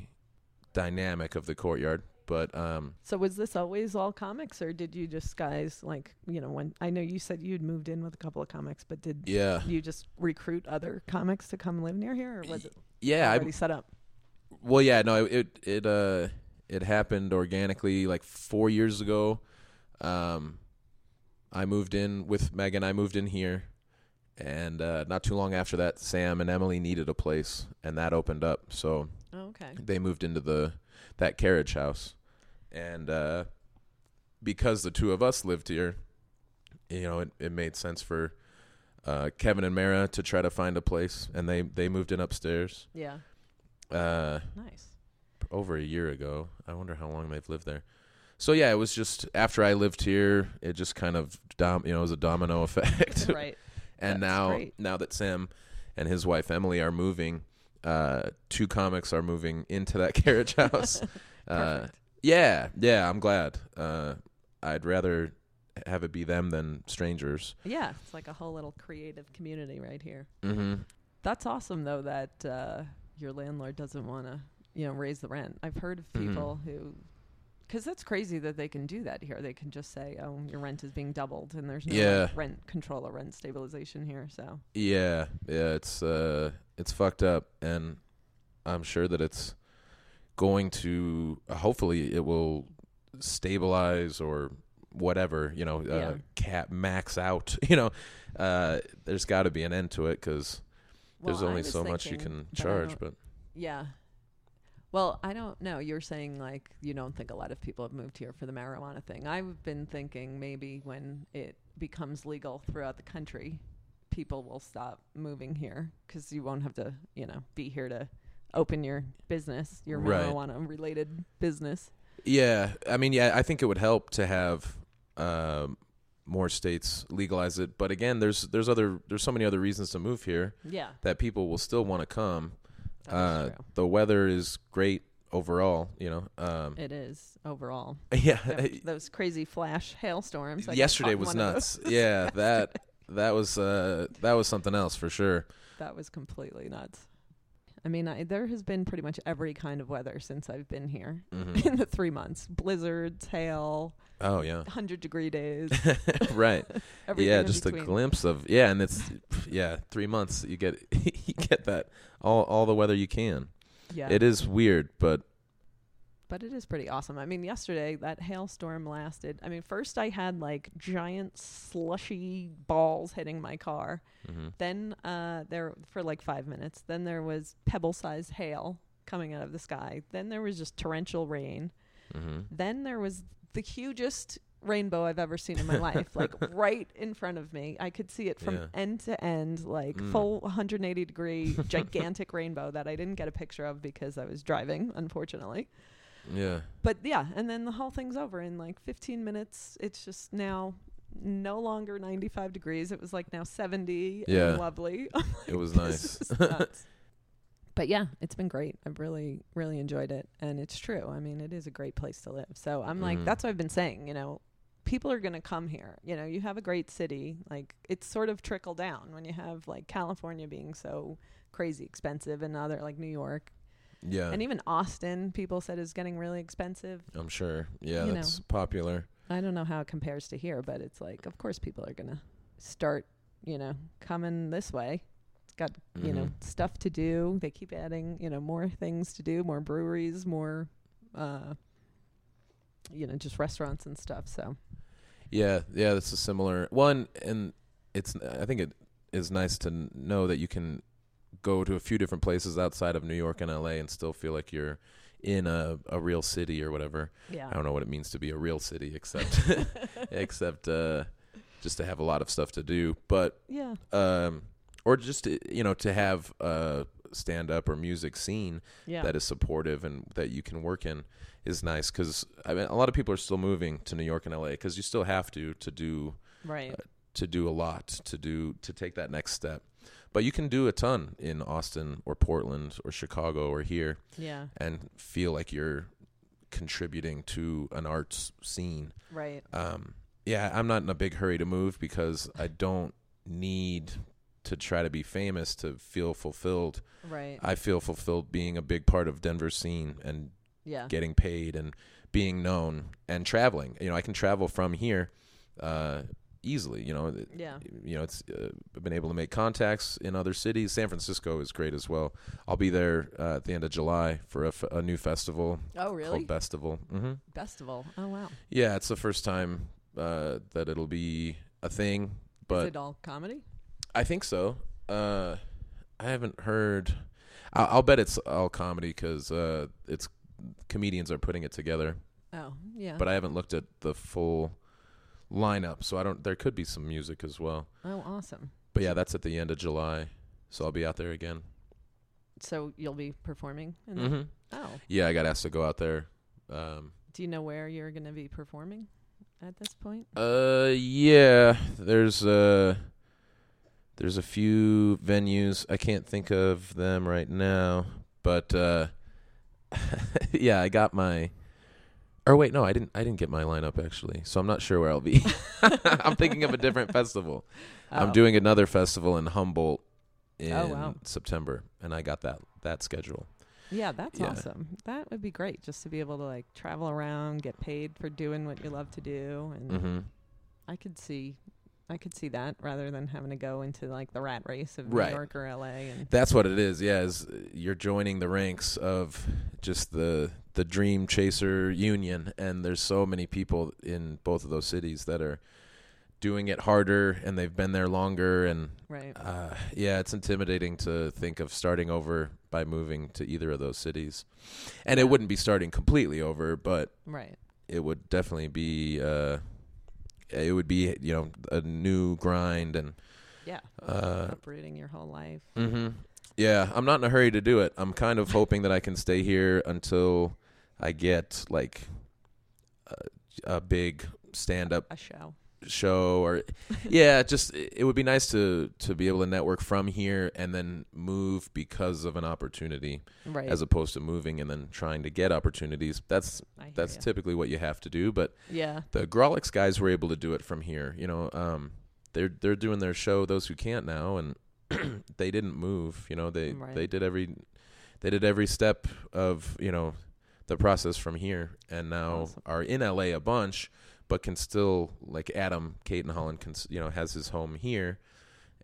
dynamic of the courtyard. But um, So was this always all comics, or did you just guys like you know when I know you said you'd moved in with a couple of comics, but did yeah, you just recruit other comics to come live near here, or was it yeah, I, set up? Well, yeah, no, it it uh it happened organically like four years ago. Um, I moved in with Megan. I moved in here, and uh, not too long after that, Sam and Emily needed a place, and that opened up. So Oh, okay. they moved into the that carriage house, and uh, because the two of us lived here, you know, it, it made sense for uh, Kevin and Mara to try to find a place, and they they moved in upstairs. Yeah. Uh, Nice. over a year ago. I wonder how long they've lived there. So yeah, it was just after I lived here, it just kind of dom- you know, it was a domino effect. right. and That's now great. now that Sam and his wife Emily are moving, uh, two comics are moving into that carriage house. uh, yeah, yeah, I'm glad. Uh, I'd rather have it be them than strangers. yeah, it's like a whole little creative community right here. Mm-hmm. That's awesome though that uh, your landlord doesn't want to, you know, raise the rent. I've heard of Mhm. people who cuz that's crazy that they can do that here. They can just say, "Oh, your rent is being doubled," and there's no Yeah. rent control or rent stabilization here. So, Yeah, yeah, it's uh it's fucked up and I'm sure that it's going to hopefully it will stabilize or whatever, you know, uh, Yeah. cap max out, you know. Uh there's got to be an end to it there's Well, I only so much you can charge, but Yeah. Well, I don't know. You're saying like you don't think a lot of people have moved here for the marijuana thing. I've been thinking maybe when it becomes legal throughout the country, people will stop moving here because you won't have to, you know, be here to open your business, your Right. marijuana related business. yeah, I mean, yeah, I think it would help to have um more states legalize it, but again, there's there's other there's so many other reasons to move here. Yeah, that people will still want to come. Uh, the weather is great overall, you know. Um, It is overall. yeah, Those- Those crazy flash hailstorms. I yesterday was nuts. yeah, that that was uh, that was something else for sure. That was completely nuts. I mean, I, there has been pretty much every kind of weather since I've been here Mhm. in the three months: blizzards, hail, oh yeah, hundred degree days. right. Yeah, just between. a glimpse of yeah, and it's yeah, three months you get you get that all all the weather you can. Yeah, It is weird, but but it is pretty awesome. I mean, yesterday that hailstorm lasted. I mean, first I had like giant slushy balls hitting my car. mhm. Then uh, there for like five minutes. Then there was pebble-sized hail coming out of the sky. Then there was just torrential rain. Mhm. Then there was the hugest rainbow I've ever seen in my life, like right in front of me. I could see it from Yeah. end to end, like Mm. full 180 degree gigantic rainbow that I didn't get a picture of because I was driving, unfortunately. Yeah, But yeah, and then the whole thing's over in like 15 minutes. It's just now no longer 95 degrees. It was like now 70 Yeah. and lovely. it was nice. but yeah, it's been great. I've really, really enjoyed it. And it's true. I mean, it is a great place to live. So I'm like, Mhm. that's what I've been saying, you know, people are going to come here. You know, you have a great city. Like, it's sort of trickle down when you have like California being so crazy expensive and other like New York yeah, and even Austin, people said is getting really expensive. I'm sure. Yeah, you that's know. popular. I don't know how it compares to here, but it's like, of course, people are going to start, you know, coming this way. It's got, you know, Mhm. stuff to do. They keep adding, you know, more things to do, more breweries, more, uh, you know, just restaurants and stuff. So, Yeah, yeah, that's a similar one, and it's. I think it is nice to know that you can go to a few different places outside of New York and L.A. and still feel like you're in a a real city or whatever. yeah. I don't know what it means to be a real city, except except uh, just to have a lot of stuff to do, but yeah. um, or just to, you know to have a stand up or music scene Yeah. that is supportive and that you can work in is nice because I mean, a lot of people are still moving to New York and LA because you still have to to do right. to do a lot to do to take that next step. But you can do a ton in Austin or Portland or Chicago or here Yeah. and feel like you're contributing to an arts scene. Right. Um, yeah, I'm not in a big hurry to move because I don't need to try to be famous to feel fulfilled. Right. I feel fulfilled being a big part of Denver's scene and yeah. getting paid and being known and traveling. You know, I can travel from here uh, easily. You know, Yeah. you know, it's uh, I've been able to make contacts in other cities. San Francisco is great as well. I'll be there uh, at the end of July for a, f- a new festival Oh, really? called Festival. hmm Festival. Oh, wow. Yeah, it's the first time uh, that it'll be a thing, But Is it all comedy? I think so. Uh, I haven't heard. I'll, I'll bet it's all comedy because uh, it's comedians are putting it together. Oh, yeah. But I haven't looked at the full lineup, so I don't. There could be some music as well. oh, awesome. But yeah, that's at the end of July, so I'll be out there again. So you'll be performing? In that? hmm Oh. Yeah, I got asked to go out there. Um, Do you know where you're going to be performing at this point? uh, yeah, there's uh, there's a few venues. I can't think of them right now, but uh, yeah, I got my. Or wait, no, I didn't. I didn't get my lineup actually, so I'm not sure where I'll be. I'm thinking of a different festival. I'm Oh. doing another festival in Humboldt in Oh, wow. September, and I got that that schedule. Yeah, that's Yeah. awesome. That would be great just to be able to like travel around, get paid for doing what you love to do, and hmm I could see, I could see that rather than having to go into like the rat race of Right. New York or L.A. and That's what it is. Yeah, is uh, you're joining the ranks of just the the dream chaser union, and there's so many people in both of those cities that are doing it harder, and they've been there longer, and right. uh, yeah, it's intimidating to think of starting over by moving to either of those cities, and Yeah. it wouldn't be starting completely over, but Right. it would definitely be uh it would be you know a new grind and Yeah. uh Uprooting your whole life. mhm. yeah i'm not in a hurry to do it i'm kind of hoping that i can stay here until i get like a, a big stand up A show. Show or yeah just it would be nice to to be able to network from here and then move because of an opportunity Right. as opposed to moving and then trying to get opportunities that's that's ya. typically what you have to do but yeah. the Grawlix guys were able to do it from here. You know, um, they're they're doing their show. Those who can't now, and they didn't move. You know, they Right. they did every they did every step of you know the process from here, and now Awesome. are in LA a bunch, but can still like Adam Cayton-Holland can you know has his home here,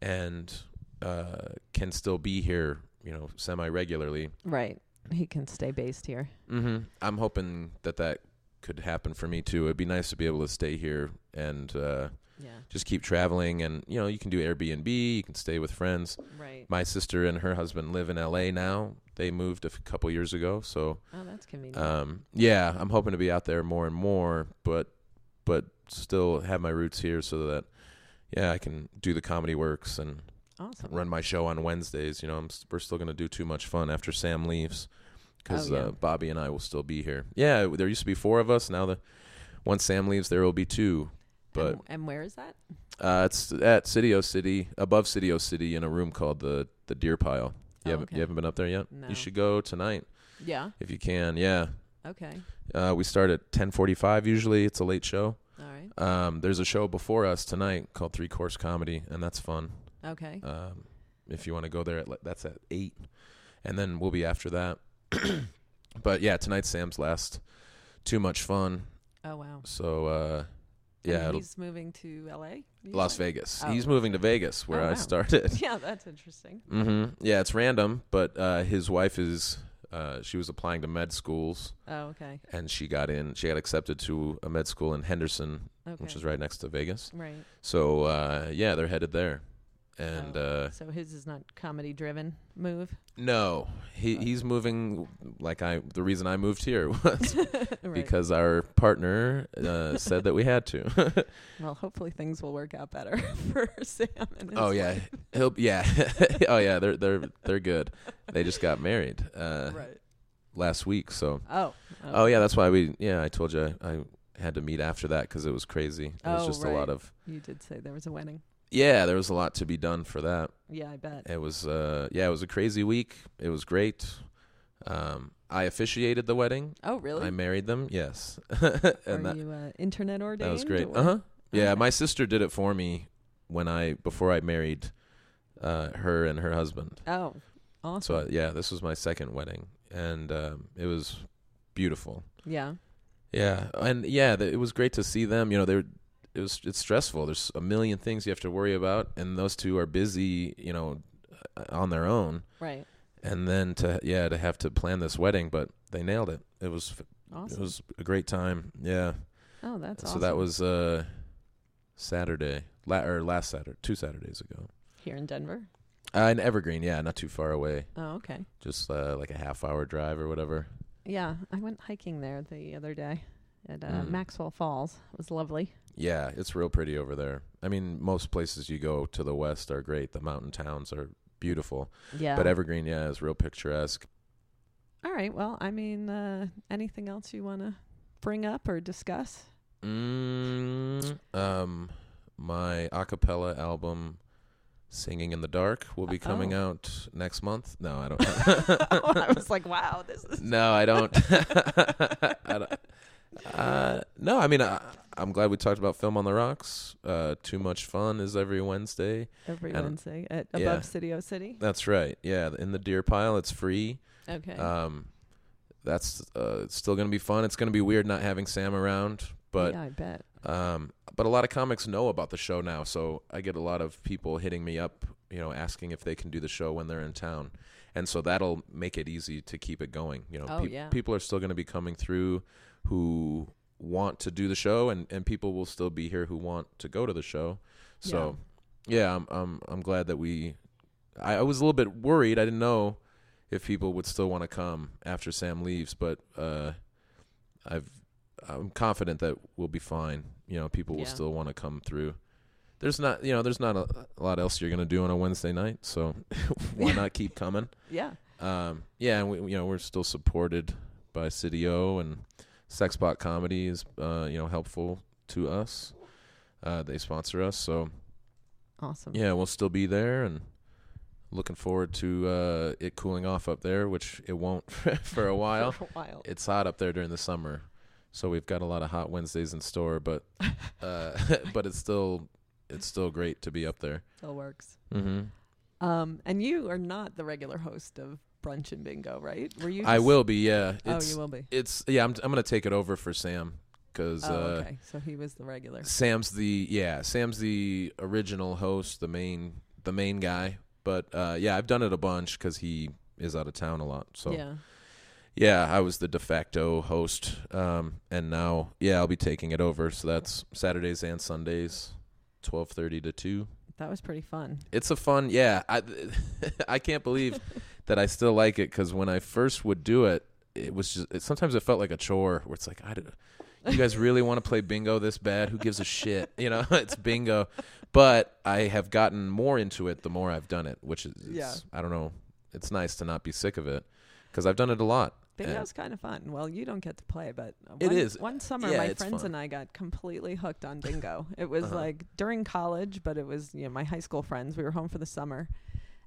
and uh, can still be here. You know, semi regularly. Right. He can stay based here. hmm I'm hoping that that could happen for me too. It'd be nice to be able to stay here and uh, Yeah. just keep traveling. And you know, you can do Airbnb. You can stay with friends. Right. My sister and her husband live in L.A. now. They moved a f- couple years ago, so Oh, that's convenient. um, yeah, I'm hoping to be out there more and more, but but still have my roots here so that yeah, I can do the comedy works and awesome. run my show on Wednesdays. You know, I'm, we're still going to do too much fun after Sam leaves because Oh, yeah. uh, Bobby and I will still be here. Yeah, there used to be four of us. Now the once Sam leaves, there will be two. But and, and where is that? uh, it's at City O City, above City O City, in a room called the the Deer Pile. You Oh, haven't okay. you haven't been up there yet? No. You should go tonight Yeah. if you can. Yeah, Okay. Uh, we start at 10:45 usually. It's a late show. All right. Um, there's a show before us tonight called Three Course Comedy, and that's fun. Okay. Um, if you want to go there, at, that's at eight, and then we'll be after that. but yeah, tonight's Sam's last. Too much fun. oh wow. So uh, yeah, he's moving to L.A. Las? Vegas. Oh, He's moving to Vegas, where Oh, I started. Yeah, that's interesting. hmm Yeah, it's random, but uh, his wife is. Uh, she was applying to med schools, Oh, okay. and she got in. She got accepted to a med school in Henderson, Okay. which is right next to Vegas. right. So uh, yeah, they're headed there, and Oh, uh, so his is not comedy driven move. no, he Okay. he's moving like I. The reason I moved here was Right. because our partner uh, said that we had to. well, hopefully things will work out better for Sam and his oh yeah, wife. he'll yeah. oh yeah, they're they're they're good. They just got married uh, right. last week, so. Oh. Oh yeah, that's why we. Yeah, I told you I, I had to meet after that because it was crazy. It was Oh, just a lot of. You did say there was a wedding. Yeah, there was a lot to be done for that. Yeah, I bet. It was. Uh, yeah, it was a crazy week. It was great. Um, I officiated the wedding. Oh, really? I married them. Yes, Are and that you uh, internet ordained? that was great. Uh huh. Yeah, Okay. my sister did it for me when I before I married uh, her and her husband. Oh, awesome. So uh, yeah, this was my second wedding, and um, it was beautiful. yeah. Yeah, and yeah, th- it was great to see them. You know, they're it was it's stressful. There's a million things you have to worry about, and those two are busy. You know, uh, on their own, Right. and then to yeah to have to plan this wedding, but they nailed it. It was Awesome. it was a great time. Yeah. oh, that's awesome. so awesome. that was uh Saturday, la- or last Saturday, two Saturdays ago. here in Denver. Uh, in Evergreen, yeah, not too far away, Oh, okay. just uh, like a half hour drive or whatever. Yeah, I went hiking there the other day at uh, Mm. Maxwell Falls. It was lovely. Yeah, it's real pretty over there. I mean, most places you go to the west are great. The mountain towns are beautiful, Yeah. but Evergreen, yeah, is real picturesque. All right. Well, I mean, uh, anything else you want to bring up or discuss? Mm, um, my a cappella album, "Singing in the Dark," will be coming Oh. out next month. No, I don't. I was like, wow, this is no, I don't. I don't. Uh, no, I mean, I, I'm glad we talked about film on the rocks. Uh, too much fun is every Wednesday. every And- Wednesday at yeah. Above City O City. That's right. Yeah, in the deer pile, it's free. Okay. Um, that's uh, it's still gonna be fun. It's gonna be weird not having Sam around, but yeah, I bet. um, but a lot of comics know about the show now, so I get a lot of people hitting me up, you know, asking if they can do the show when they're in town, and so that'll make it easy to keep it going. You know, Oh, yeah. people are still going to be coming through who want to do the show, and and people will still be here who want to go to the show. So, yeah, I'm I'm I'm glad that we. I, I was a little bit worried. I didn't know if people would still want to come after Sam leaves, but uh, I've I'm confident that we'll be fine. You know, people will Yeah. still want to come through. There's not, you know, there's not a, a lot else you're gonna do on a Wednesday night, so why not keep coming? Yeah. Um, yeah, and we, you know, we're still supported by City O and Sexpot Comedy is, uh, you know, helpful to us. Uh, they sponsor us, so Awesome. yeah, we'll still be there and looking forward to uh, it cooling off up there, which it won't for a while. For a while. It's hot up there during the summer, so we've got a lot of hot Wednesdays in store. But uh, but it's still it's still great to be up there. Still works. Mm-hmm. Um, and you are not the regular host of Brunch and Bingo, right? Were you? I just- will be. Yeah, Oh, you will be. it's yeah. I'm I'm gonna take it over for Sam because Oh, uh, okay. So he was the regular. Sam's the yeah Sam's the original host, the main the main guy. But uh, yeah, I've done it a bunch because he is out of town a lot. So yeah. Yeah, I was the de facto host, um, and now yeah, I'll be taking it over. So that's Saturdays and Sundays, twelve thirty to two. That was pretty fun. It's a fun, yeah. I I can't believe that I still like it because when I first would do it, it was just it, sometimes it felt like a chore where it's like I. don't- You guys really want to play bingo this bad? Who gives a shit? You know, it's bingo. But I have gotten more into it the more I've done it, which is, Yeah. I don't know. It's nice to not be sick of it because I've done it a lot. Bingo's kind of fun. Well, you don't get to play, but one, is. One summer, Yeah, my friends fun. and I got completely hooked on bingo. it was Uh-huh. like during college, but it was you know my high school friends. We were home for the summer,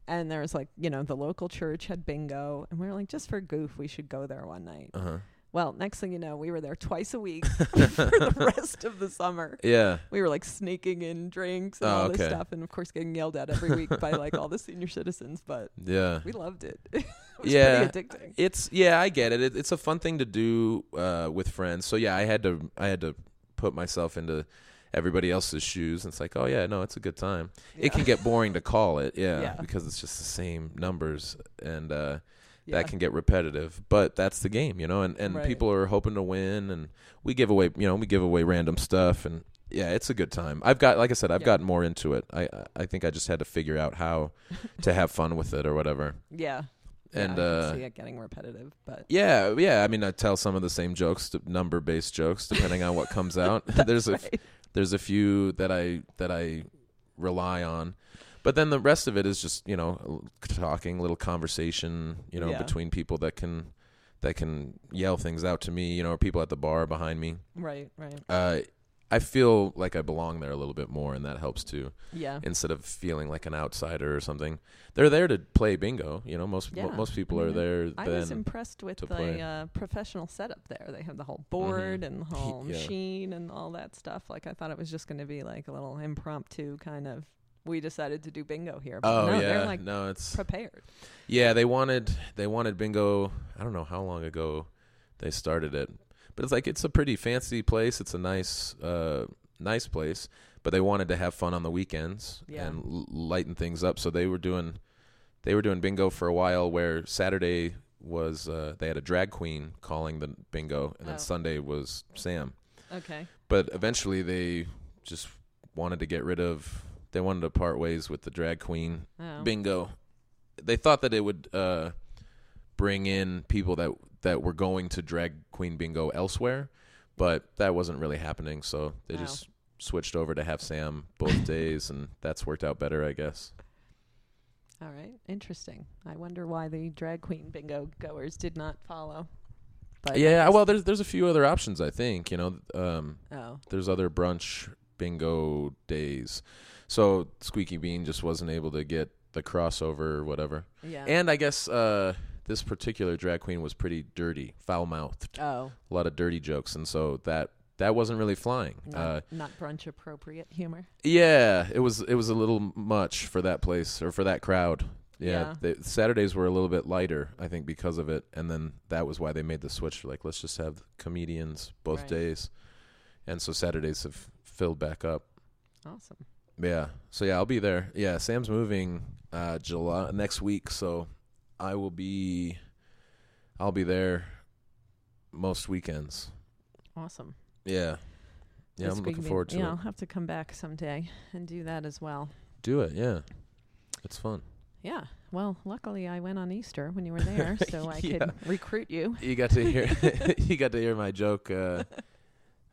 and there was like you know the local church had bingo, and we were like just for goof, we should go there one night. Uh huh. Well, next thing you know, we were there twice a week for the rest of the summer. Yeah. We were like sneaking in drinks and Oh, all this okay. stuff, and of course getting yelled at every week by like all the senior citizens. But Yeah. we loved it. it was Yeah. pretty addicting. It's yeah, I get it. it. It's a fun thing to do uh, with friends. So yeah, I had to I had to put myself into everybody else's shoes. And it's like, oh yeah, no, it's a good time. It can get boring to call it, yeah, Yeah. because it's just the same numbers and uh, Yeah. that can get repetitive. But that's the game, you know. And and Right. people are hoping to win, and we give away, you know, we give away random stuff, and yeah, it's a good time. I've got, like I said, I've Yeah. gotten more into it. I I think I just had to figure out how to have fun with it or whatever. Yeah. And yeah, I uh, can see it getting repetitive, but yeah, yeah. I mean, I tell some of the same jokes, number based jokes, depending on what comes out. there's a right. There's a few that I that I rely on, but then the rest of it is just you know talking, little conversation, you know, Yeah. between people that can that can yell things out to me, you know, or people at the bar behind me. right, right. Uh, I feel like I belong there a little bit more, and that helps too. Yeah. Instead of feeling like an outsider or something, they're there to play bingo. You know, most mo- Yeah, most people are there. I was impressed with the uh, professional setup there. They have the whole board and the whole Yeah. machine and all that stuff. Like I thought it was just going to be like a little impromptu kind of. We decided to do bingo here. But oh no, yeah, they're like no, it's prepared. Yeah, they wanted they wanted bingo. I don't know how long ago they started it, but it's like it's a pretty fancy place. It's a nice uh nice place, but they wanted to have fun on the weekends Yeah. and l- lighten things up. So they were doing they were doing bingo for a while where Saturday was uh they had a drag queen calling the bingo and then Oh. Sunday was Sam. Okay. But eventually they just wanted to get rid of they wanted to part ways with the drag queen Oh. bingo. They thought that it would uh, bring in people that that were going to drag queen bingo elsewhere, but that wasn't really happening. So they Wow. just switched over to have Sam both days, and that's worked out better, I guess. All right. Interesting. I wonder why the drag queen bingo goers did not follow. But yeah, well, there's there's a few other options. I think you know, um, Oh. there's other brunch bingo days. So Squeaky Bean just wasn't able to get the crossover or whatever. Yeah. And I guess uh, this particular drag queen was pretty dirty, foul mouthed, oh. a lot of dirty jokes, and so that that wasn't really flying. Not, Uh, not brunch appropriate humor. yeah, it was it was a little much for that place or for that crowd. Yeah, Yeah. They, Saturdays were a little bit lighter, I think, because of it, and then that was why they made the switch. Like, let's just have comedians both Right. days, and so Saturdays have filled back up. Awesome. Yeah. So yeah, I'll be there. Yeah, Sam's moving uh July next week, so I will be I'll be there most weekends. Awesome. Yeah. Yeah, This I'm looking forward to it. yeah, it. I'll have to come back someday and do that as well. Do it, yeah. It's fun. Yeah. Well, luckily I went on Easter when you were there, so I Yeah. could recruit you. You got to hear you got to hear my joke uh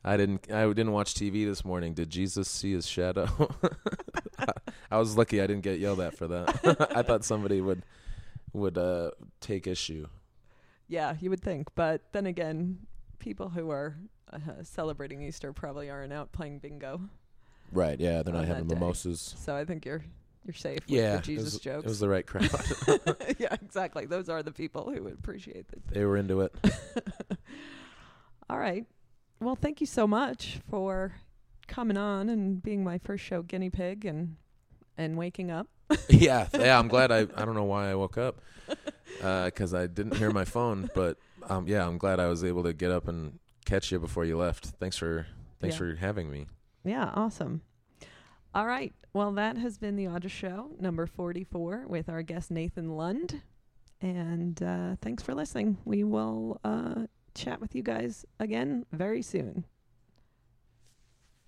I didn't I didn't watch TV this morning. Did Jesus see his shadow? I was lucky I didn't get yelled at for that. I thought somebody would would uh take issue. Yeah, you would think, but then again, people who are uh, celebrating Easter probably aren't out playing bingo. Right, yeah, they're not having day. mimosas. So I think you're you're safe Yeah, with the Jesus it was, jokes. It was the right crowd. yeah, exactly. Those are the people who would appreciate it. they were into it. All right. Well, thank you so much for coming on and being my first show guinea pig and and waking up. yeah, yeah. I'm glad. I I don't know why I woke up because I didn't hear my phone, but um, yeah, I'm glad I was able to get up and catch you before you left. Thanks for thanks Yeah. for having me. Yeah, awesome. All right. Well, that has been the Audra Show, number 44, with our guest Nathan Lund. And uh, thanks for listening. We will uh, chat with you guys again very soon.